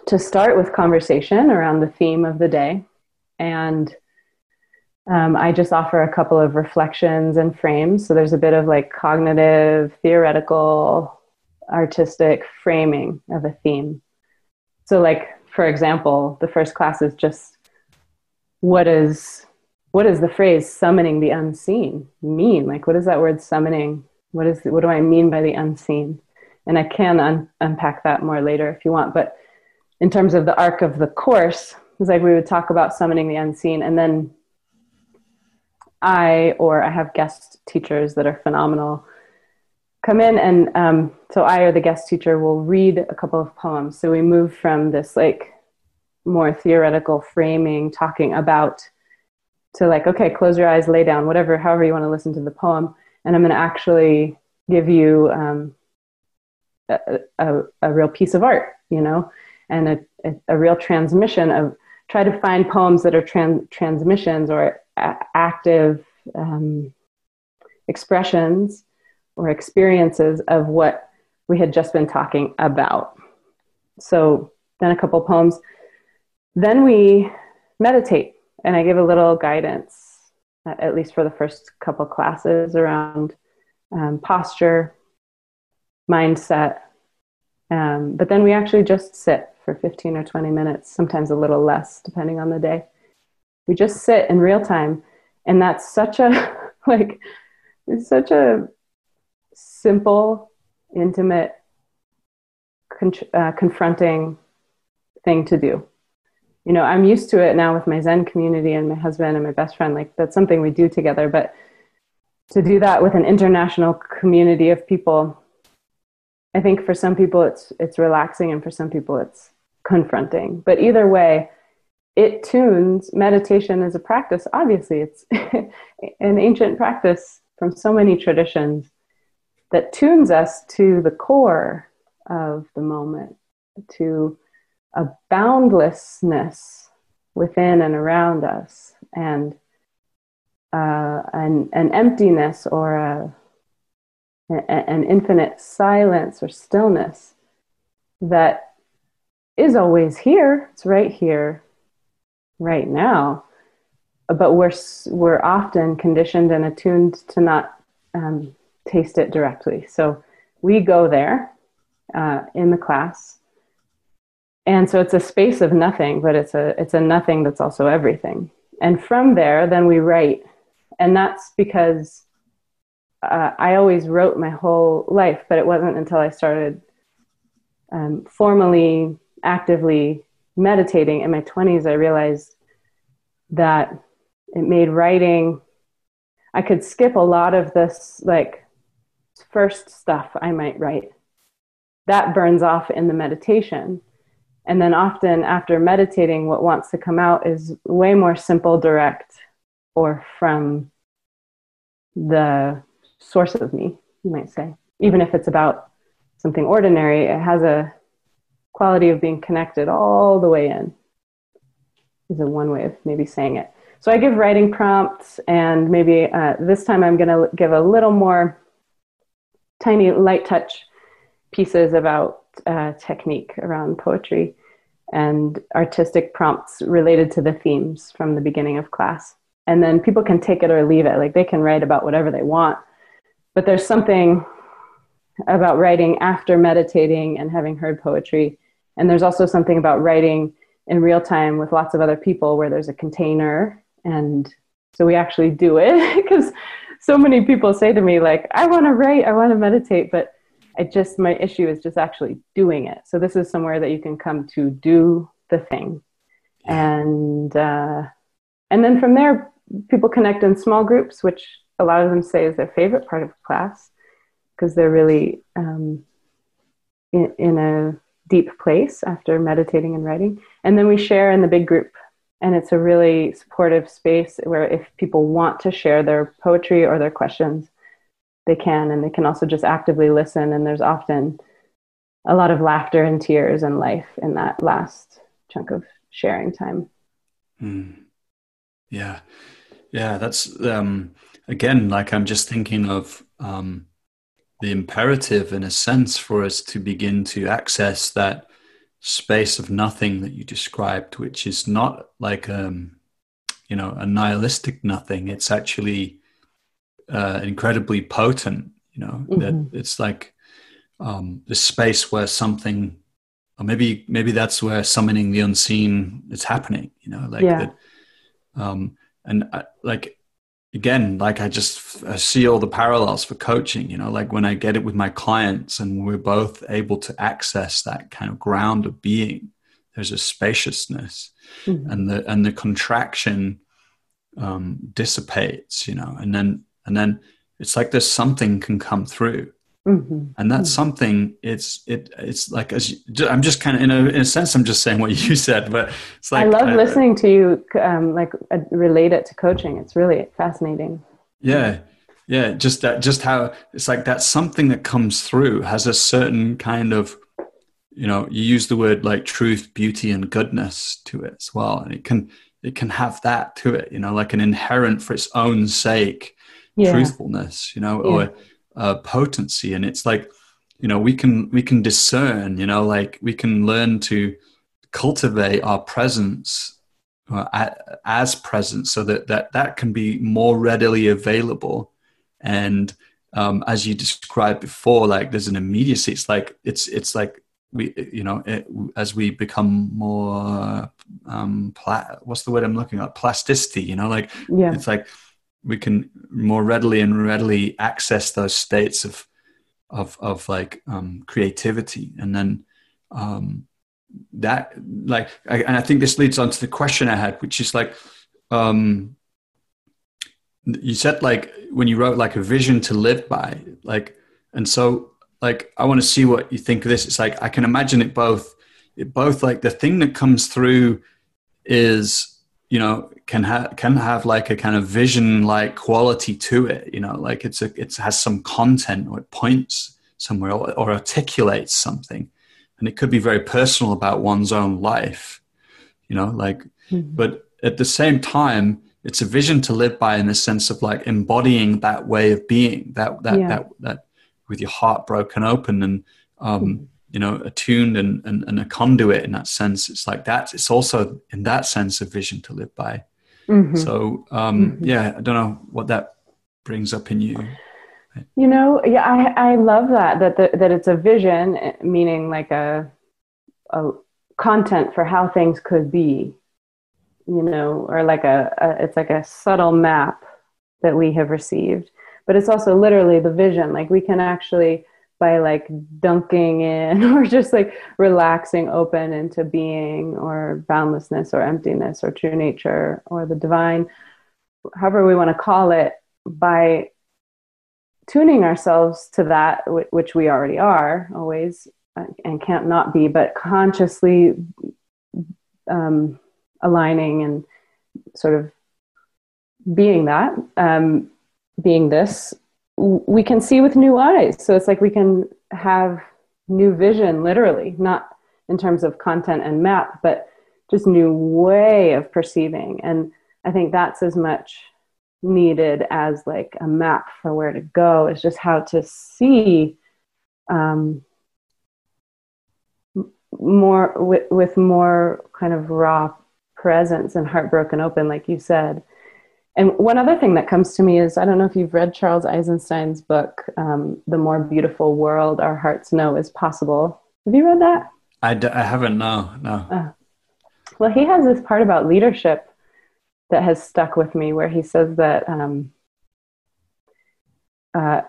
to start with conversation around the theme of the day and um, I just offer a couple of reflections and frames. So there's a bit of like cognitive, theoretical, artistic framing of a theme. So, like for example, the first class is just what is what does the phrase summoning the unseen mean? Like, what does that word summoning? What is what do I mean by the unseen? And I can un- unpack that more later if you want. But in terms of the arc of the course, it's like we would talk about summoning the unseen, and then I or I have guest teachers that are phenomenal come in and um, so I or the guest teacher will read a couple of poems. So we move from this like more theoretical framing, talking about to like, okay, close your eyes, lay down, whatever, however you want to listen to the poem, and I'm going to actually give you um, a, a, a, real piece of art, you know, and a, a, a real transmission of try to find poems that are trans- transmissions or active um, expressions or experiences of what we had just been talking about. So, then a couple poems. Then we meditate, and I give a little guidance, at least for the first couple classes, around um, posture, mindset. Um, but then we actually just sit for 15 or 20 minutes, sometimes a little less, depending on the day. We just sit in real time. And that's such a, like, such a simple, intimate, con- uh, confronting thing to do. You know, I'm used to it now with my Zen community and my husband and my best friend. Like, that's something we do together. But to do that with an international community of people, I think for some people it's it's relaxing and for some people it's confronting. But either way, it tunes meditation as a practice. Obviously, it's an ancient practice from so many traditions that tunes us to the core of the moment, to a boundlessness within and around us, and uh, an, an emptiness or a, an infinite silence or stillness that is always here. It's right here right now, but we're we're often conditioned and attuned to not um, taste it directly. So we go there uh, in the class, and so it's a space of nothing, but it's a it's a nothing that's also everything. And from there, then we write, and that's because uh, I always wrote my whole life, but it wasn't until I started um, formally, actively meditating in my 20s, I realized that it made writing, I could skip a lot of this, like, first stuff I might write. That burns off in the meditation. And then often after meditating, what wants to come out is way more simple, direct, or from the source of me, you might say, even if it's about something ordinary, it has a quality of being connected all the way in. Is a one way of maybe saying it. So I give writing prompts, and maybe uh, this time I'm going to give a little more tiny light touch pieces about uh, technique around poetry and artistic prompts related to the themes from the beginning of class. And then people can take it or leave it. Like they can write about whatever they want. But there's something about writing after meditating and having heard poetry. And there's also something about writing in real time with lots of other people where there's a container. And so we actually do it because so many people say to me, like, I want to write, I want to meditate, but I just, my issue is just actually doing it. So this is somewhere that you can come to do the thing. And, uh, and then from there, people connect in small groups, which a lot of them say is their favorite part of class because they're really um, in, in a deep place after meditating and writing. And then we share in the big group. And it's a really supportive space where if people want to share their poetry or their questions, they can. And they can also just actively listen. And there's often a lot of laughter and tears and life in that last chunk of sharing time. Mm. Yeah. Yeah. That's, um, again, like I'm just thinking of, um, the imperative in a sense for us to begin to access that space of nothing that you described which is not like um you know a nihilistic nothing it's actually uh, incredibly potent you know mm-hmm. that it's like um the space where something or maybe maybe that's where summoning the unseen is happening you know like yeah. that um and uh, like again, like I just I see all the parallels for coaching, you know, like when I get it with my clients and we're both able to access that kind of ground of being, there's a spaciousness mm-hmm. and the, and the contraction um, dissipates, you know, and then, and then it's like there's something can come through Mm-hmm. And that's mm-hmm. something. It's it. It's like as you, I'm just kind of in a, in a sense. I'm just saying what you said, but it's like I love uh, listening to you. Um, like uh, relate it to coaching. It's really fascinating. Yeah, yeah. Just that. Just how it's like that. Something that comes through has a certain kind of. You know, you use the word like truth, beauty, and goodness to it as well, and it can it can have that to it. You know, like an inherent for its own sake yeah. truthfulness. You know, yeah. or uh, potency and it's like you know we can we can discern you know like we can learn to cultivate our presence uh, as presence so that that that can be more readily available. And um, as you described before like there's an immediacy. It's like it's it's like we you know it, as we become more um pla- what's the word i'm looking at? Plasticity you know like yeah. it's like we can more readily and readily access those states of of of like um, creativity, and then um, that like, I, and I think this leads on to the question I had, which is like, um, you said like when you wrote like a vision to live by, like, and so like I want to see what you think of this. It's like I can imagine it both, it both like the thing that comes through is you know can have can have like a kind of vision like quality to it you know like it's a it has some content or it points somewhere or, or articulates something and it could be very personal about one's own life you know like mm-hmm. but at the same time it's a vision to live by in the sense of like embodying that way of being that that yeah. that that with your heart broken open and um mm-hmm you know attuned and, and, and a conduit in that sense. It's like that it's also in that sense a vision to live by. Mm-hmm. so um mm-hmm. yeah i don't know what that brings up in you. You know yeah i i love that that the, that it's a vision meaning like a a content for how things could be you know or like a, a it's like a subtle map that we have received. But it's also literally the vision. Like we can actually by like dunking in or just like relaxing open into being or boundlessness or emptiness or true nature or the divine, however we want to call it, by tuning ourselves to that, which we already are always and can't not be, but consciously um, aligning and sort of being that, um, being this we can see with new eyes. So it's like we can have new vision, literally, not in terms of content and map, but just new way of perceiving. And I think that's as much needed as like a map for where to go is just how to see um, more with, with more kind of raw presence and heartbroken open like you said and one other thing that comes to me is I don't know if you've read Charles Eisenstein's book, um, The More Beautiful World Our Hearts Know Is Possible. Have you read that? I d- I haven't, no, no. Uh, well, he has this part about leadership that has stuck with me where he says that um, uh,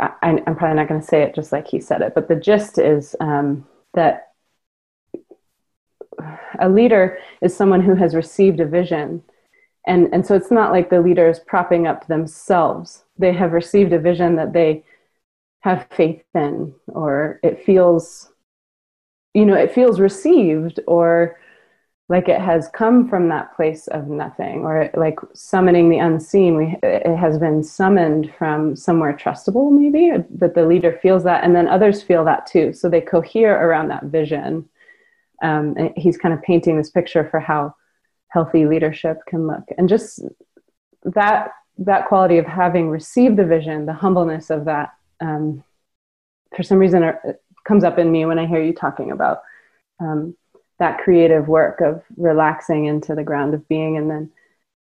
I, am probably not going to say it just like he said it, but the gist is um, that a leader is someone who has received a vision and and so it's not like the leader is propping up themselves. They have received a vision that they have faith in or it feels you know it feels received or like it has come from that place of nothing or like summoning the unseen. We it has been summoned from somewhere trustable maybe that the leader feels that and then others feel that too. So they cohere around that vision. Um, he's kind of painting this picture for how healthy leadership can look. And just that that quality of having received the vision the humbleness of that um, for some reason it comes up in me when i hear you talking about um, that creative work of relaxing into the ground of being and then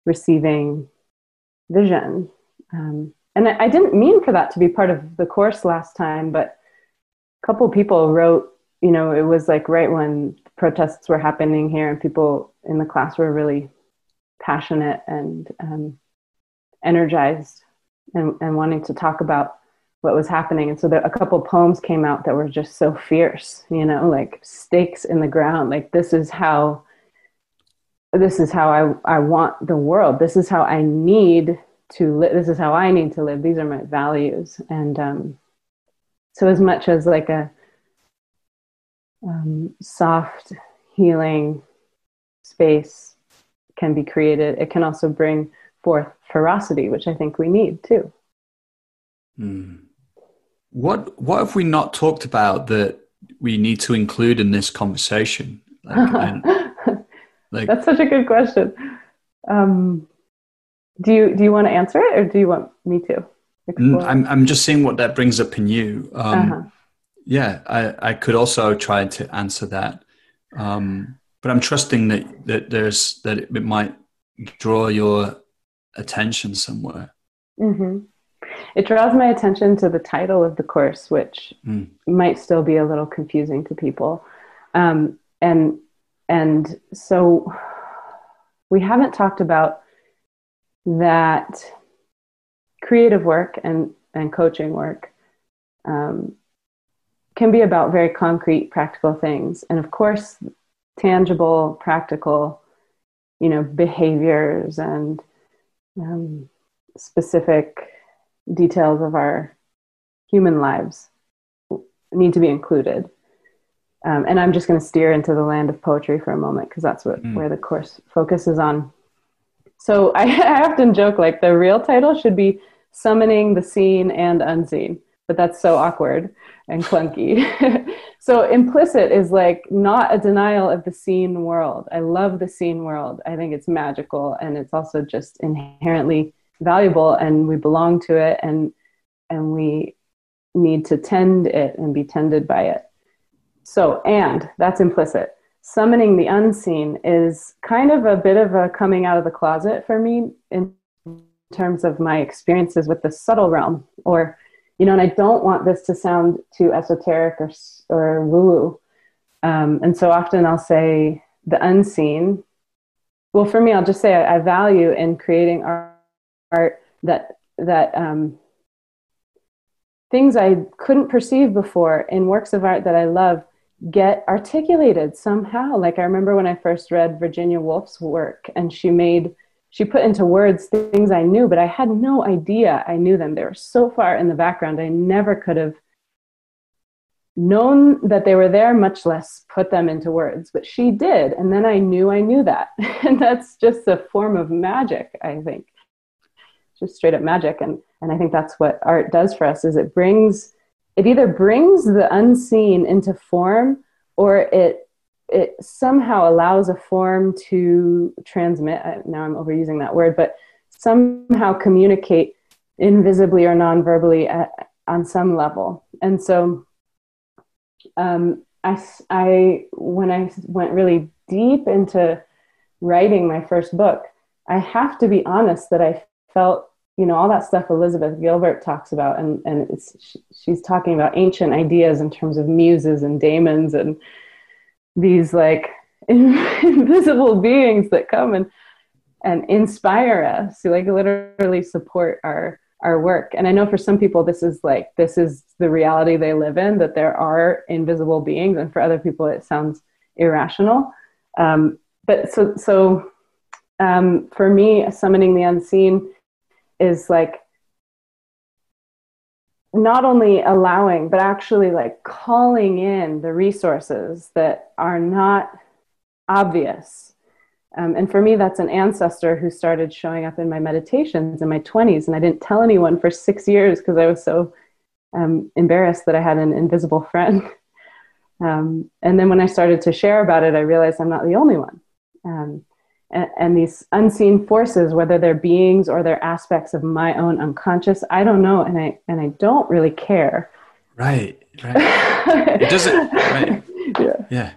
receiving vision. Um, and I, I didn't mean for that to be part of the course last time but a couple people wrote you know it was like right when protests were happening here and people in the class were really passionate and um, energized and, and wanting to talk about what was happening. And so there, a couple poems came out that were just so fierce, you know, like stakes in the ground. Like this is how, this is how I, I want the world. This is how I need to live. This is how I need to live. These are my values. And um, so as much as like a um, soft, healing space can be created, it can also bring forth ferocity, which I think we need too. Mm. What What have we not talked about that we need to include in this conversation? Like, and, like, That's such a good question. Um, do you Do you want to answer it, or do you want me to? Explore? I'm I'm just seeing what that brings up in you. Um, uh-huh. Yeah, I I could also try to answer that, um, but I'm trusting that that there's that it, might draw your attention somewhere. Mm-hmm it draws my attention to the title of the course, which mm. might still be a little confusing to people. Um, and and so we haven't talked about that creative work and, and coaching work um, can be about very concrete, practical things. And of course, tangible, practical, you know, behaviors and um, specific details of our human lives need to be included. Um, and I'm just going to steer into the land of poetry for a moment because that's what mm. where the course focuses on. So I, I often joke like the real title should be "Summoning the Seen and Unseen," but that's so awkward and clunky. so implicit is like not a denial of the seen world. I love the seen world. I think it's magical and it's also just inherently valuable and we belong to it and and we need to tend it and be tended by it so and that's implicit summoning the unseen is kind of a bit of a coming out of the closet for me in terms of my experiences with the subtle realm or you know and i don't want this to sound too esoteric or, or woo woo um, and so often i'll say the unseen well for me i'll just say I, I value in creating art art that that um, things I couldn't perceive before in works of art that I love get articulated somehow. Like I remember when I first read Virginia Woolf's work, and she made she put into words things I knew, but I had no idea I knew them. They were so far in the background, I never could have known that they were there, much less put them into words. But she did, and then I knew I knew that, and that's just a form of magic, I think just straight up magic and and i think that's what art does for us is it brings it either brings the unseen into form or it it somehow allows a form to transmit now i'm overusing that word but somehow communicate invisibly or non-verbally at, on some level. And so um, I, I when i went really deep into writing my first book i have to be honest that i felt you know all that stuff elizabeth gilbert talks about and and it's she, she's talking about ancient ideas in terms of muses and daemons and these like invisible beings that come and and inspire us to like literally support our our work. And i know for some people this is like this is the reality they live in that there are invisible beings and for other people it sounds irrational. Um, but so so um, for me summoning the unseen is like not only allowing but actually like calling in the resources that are not obvious. Um, and for me that's an ancestor who started showing up in my meditations in my 20s and i didn't tell anyone for six years because i was so um, embarrassed that i had an invisible friend. Um, and then when i started to share about it i realized i'm not the only one. Um, and, and, these unseen forces, whether they're beings or they're aspects of my own unconscious, I don't know, and I and I don't really care. Right, right. it doesn't. Right. Yeah. Yeah.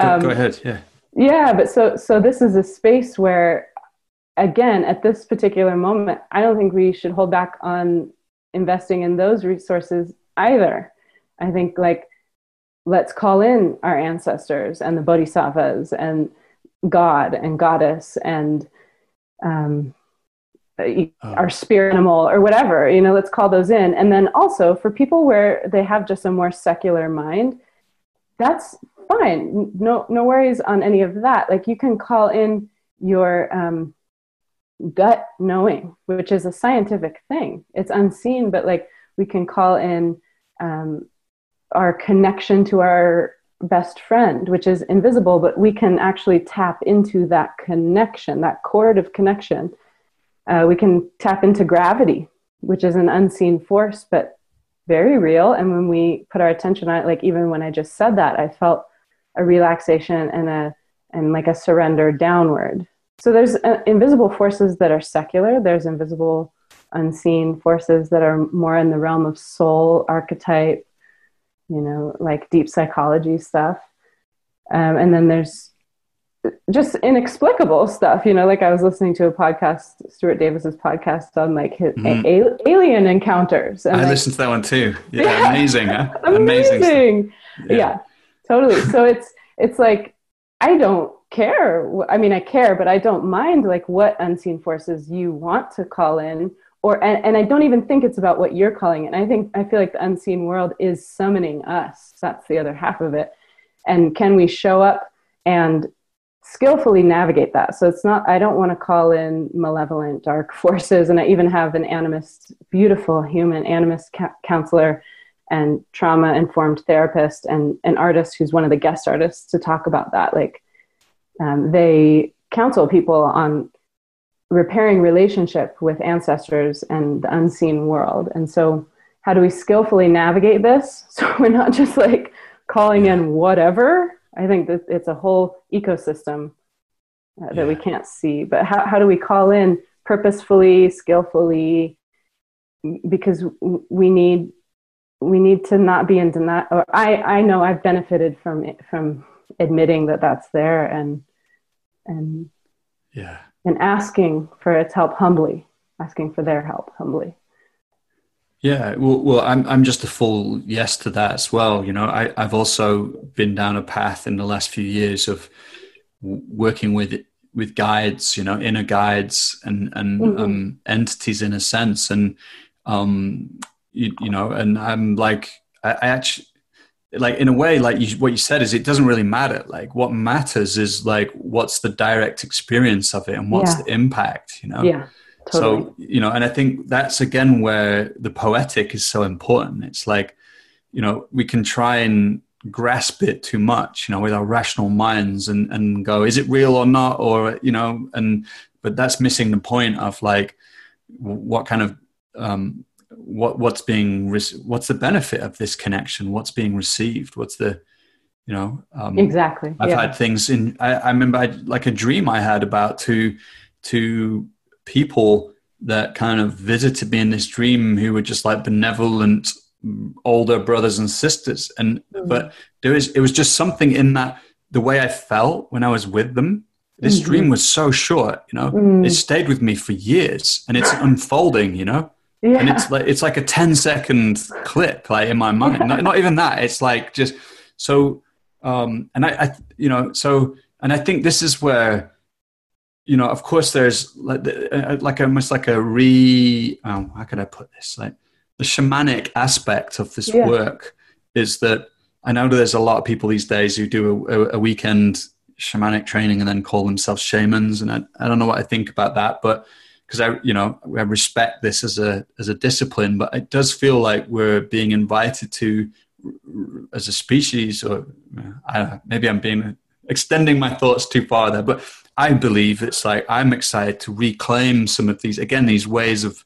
Go, um, go ahead. Yeah. Yeah, but so so this is a space where, again, at this particular moment, I don't think we should hold back on investing in those resources either. I think like let's call in our ancestors and the bodhisattvas and god and goddess and um, oh. our spirit animal or whatever you know let's call those in. And then also for people where they have just a more secular mind that's fine. No no worries on any of that. Like you can call in your um, gut knowing which is a scientific thing. It's unseen but like we can call in um, our connection to our best friend, which is invisible, but we can actually tap into that connection, that cord of connection. Uh, we can tap into gravity, which is an unseen force, but very real. And when we put our attention on it, like even when I just said that, I felt a relaxation and a and like a surrender downward. So there's uh, invisible forces that are secular. There's invisible, unseen forces that are more in the realm of soul archetype, you know, like deep psychology stuff. Um, and then there's just inexplicable stuff, you know, like I was listening to a podcast, Stuart Davis's podcast on like his mm-hmm. a- alien encounters. And I like, listened to that one too. Yeah, amazing. Huh? amazing. amazing. Yeah. yeah, totally. So it's, it's like, I don't care. I mean, I care, but I don't mind like what unseen forces you want to call in or and, and i don't even think it's about what you're calling it. I think i feel like the unseen world is summoning us. That's the other half of it. And can we show up and skillfully navigate that? So it's not i don't want to call in malevolent dark forces. And i even have an animist beautiful human animist ca- counselor and trauma informed therapist and an artist who's one of the guest artists to talk about that. Like um, they counsel people on repairing relationship with ancestors and the unseen world. And so, how do we skillfully navigate this so we're not just like calling in whatever? I think that it's a whole ecosystem uh, that yeah. we can't see. But how, how do we call in purposefully, skillfully? Because we need we need to not be in denial. Or I I know I've benefited from it, from admitting that that's there and and yeah and asking for its help humbly, asking for their help humbly. Yeah, well, well, I'm I'm just a full yes to that as well. You know, I, I've also been down a path in the last few years of working with with guides, you know, inner guides and and mm-hmm. um, entities in a sense, and um, you, you know, and I'm like, I, I actually like in a way like you, what you said is it doesn't really matter like what matters is like what's the direct experience of it and what's yeah. the impact you know yeah totally. so you know and i think that's again where the poetic is so important it's like you know we can try and grasp it too much you know with our rational minds and and go is it real or not or you know and but that's missing the point of like what kind of um what what's being what's the benefit of this connection what's being received what's the you know um, exactly i've yeah. had things in i, I remember I, like a dream i had about two two people that kind of visited me in this dream who were just like benevolent older brothers and sisters and mm. but there is it was just something in that the way i felt when i was with them this mm-hmm. dream was so short you know mm. it stayed with me for years and it's unfolding you know yeah. and it's like it's like a 10 second clip like in my mind not, not even that it's like just so um and I, I you know so and i think this is where you know of course there's like uh, like almost like a re oh, how could i put this like the shamanic aspect of this yeah. work is that I know there's a lot of people these days who do a, a, weekend shamanic training and then call themselves shamans, and I, I don't know what I think about that, but because I, you know, I respect this as a as a discipline, but it does feel like we're being invited to, as a species, or uh, I maybe I'm being extending my thoughts too far there, but I believe it's like I'm excited to reclaim some of these again these ways of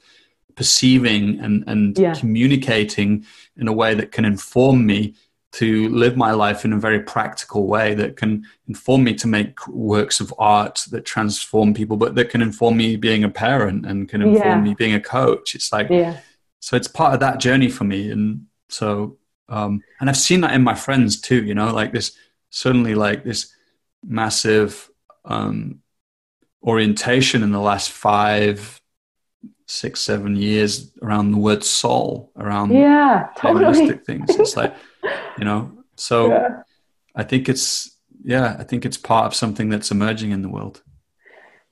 perceiving and, and yeah. communicating in a way that can inform me to live my life in a very practical way that can inform me to make works of art that transform people, but that can inform me being a parent and can inform yeah. me being a coach. It's like, yeah. so it's part of that journey for me. And so, um, and I've seen that in my friends too, you know, like this, suddenly like this massive, um, orientation in the last five six, seven years around the word soul, around yeah, totally. things. It's like, you know, so yeah. I think it's, yeah, I think it's part of something that's emerging in the world.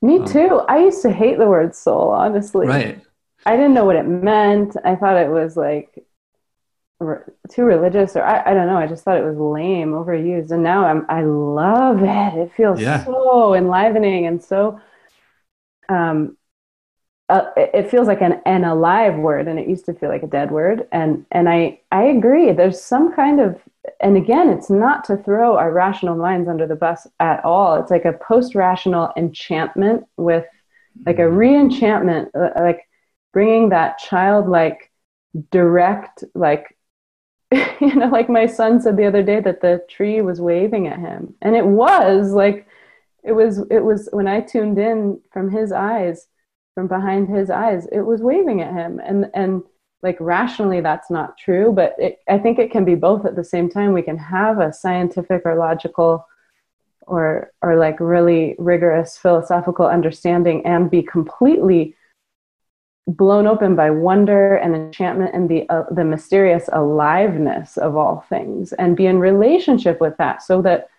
Me um, too. I used to hate the word soul, honestly. Right. I didn't know what it meant. I thought it was like too religious or I, I don't know. I just thought it was lame, overused. And now I'm, I love it. It feels yeah. so enlivening and so, um, uh, it feels like an, an alive word and it used to feel like a dead word. And and i i agree there's some kind of and again it's not to throw our rational minds under the bus at all. It's like a post-rational enchantment with like a re-enchantment uh, like bringing that childlike direct like you know like my son said the other day that the tree was waving at him. And it was like it was it was when i tuned in from his eyes from behind his eyes. It was waving at him. And and like rationally that's not true but it, i think it can be both at the same time. We can have a scientific or logical or or like really rigorous philosophical understanding and be completely blown open by wonder and enchantment and the uh, the mysterious aliveness of all things and be in relationship with that so that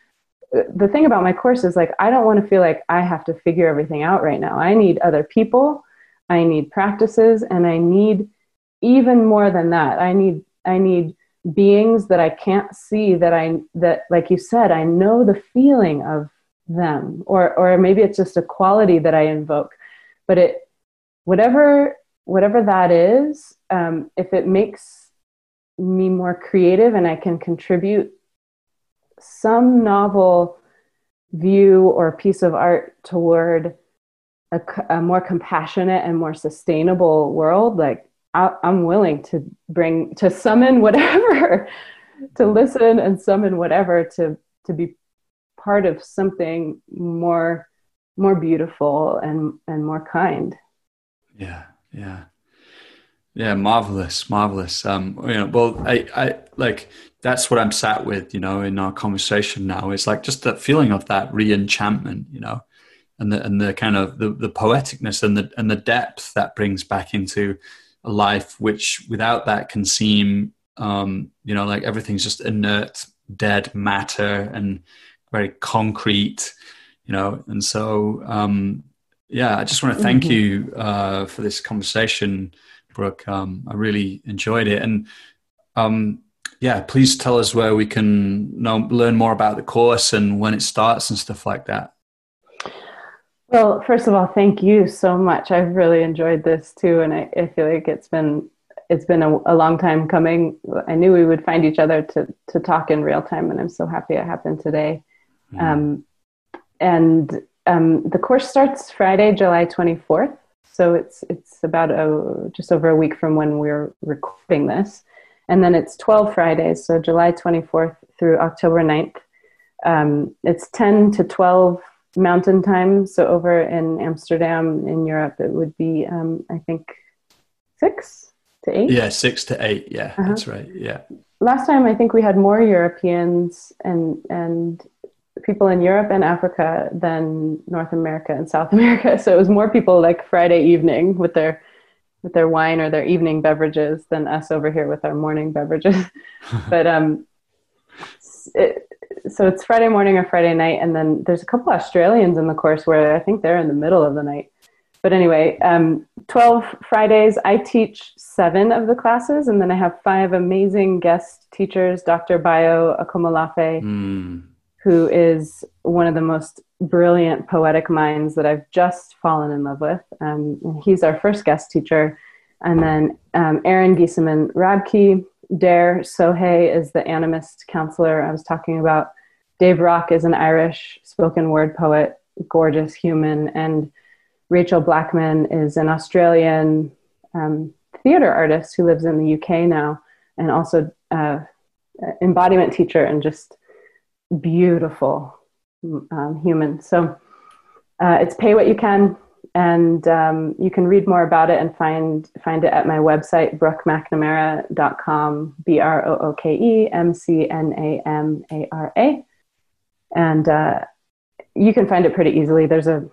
the thing about my course is like I don't want to feel like I have to figure everything out right now. I need other people, I need practices, and I need even more than that. I need I need beings that I can't see that I that like you said, I know the feeling of them or or maybe it's just a quality that I invoke. But it whatever whatever that is, um, if it makes me more creative and I can contribute some novel view or piece of art toward a, a more compassionate and more sustainable world, like I, I'm willing to bring to summon whatever, to listen and summon whatever to to be part of something more more beautiful and and more kind. Yeah, yeah. Yeah, marvelous, marvelous. Um, you know, well, I, I like that's what I'm sat with, you know, in our conversation now. It's like just that feeling of that re-enchantment, you know, and the and the kind of the, the poeticness and the and the depth that brings back into a life, which without that can seem, um, you know, like everything's just inert, dead matter and very concrete, you know. And so, um, yeah, I just want to thank mm-hmm. you uh, for this conversation Brooke. Um, I really enjoyed it, and um, yeah, please tell us where we can know, learn more about the course and when it starts and stuff like that. Well, first of all, thank you so much. I've really enjoyed this too, and I, I feel like it's been it's been a, a, long time coming. I knew we would find each other to to talk in real time, and I'm so happy it happened today. Mm. Um, and um, the course starts Friday, July 24th. So it's it's about a, just over a week from when we're recording this, and then it's 12 Fridays, so July 24th through October 9th. Um, it's 10 to 12 Mountain Time. So over in Amsterdam in Europe, it would be um, I think six to eight. Yeah, six to eight. Yeah, uh-huh. that's right. Yeah. Last time I think we had more Europeans and and people in Europe and Africa than North America and South America. So it was more people like Friday evening with their with their wine or their evening beverages than us over here with our morning beverages. but um, it, so it's Friday morning or Friday night, and then there's a couple Australians in the course where I think they're in the middle of the night. But anyway, um, 12 Fridays, I teach seven of the classes, and then I have five amazing guest teachers Dr. Bayo Akomolafe, mm who is one of the most brilliant poetic minds that I've just fallen in love with. Um, he's our first guest teacher. And then um, Aaron Giesemann Rabke, Dare Sohe is the animist counselor I was talking about. Dave Rock is an Irish spoken word poet, gorgeous human. And Rachel Blackman is an Australian um, theater artist who lives in the UK now and also uh, embodiment teacher and just beautiful um, human. So uh, it's pay what you can, and um, you can read more about it and find find it at my website brookemcnamara.com b r o o k e m c n a m a r a, and uh, you can find it pretty easily. There's a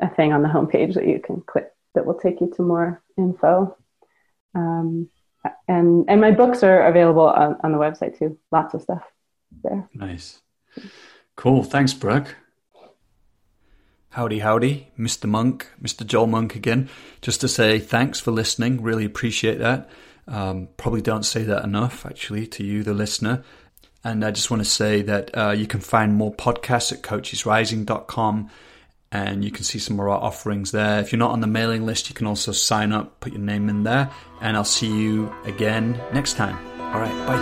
a thing on the homepage that you can click that will take you to more info. Um, and and my books are available on, on the website too. Lots of stuff there. Nice. Cool. Thanks, Brooke. Howdy, howdy, Mr. Monk, Mr. Joel Monk again. Just to say thanks for listening. Really appreciate that. Um, probably don't say that enough, actually, to you, the listener. And I just want to say that uh, you can find more podcasts at coachesrising.com and you can see some more offerings there. If you're not on the mailing list, you can also sign up, put your name in there, and I'll see you again next time. All right, bye.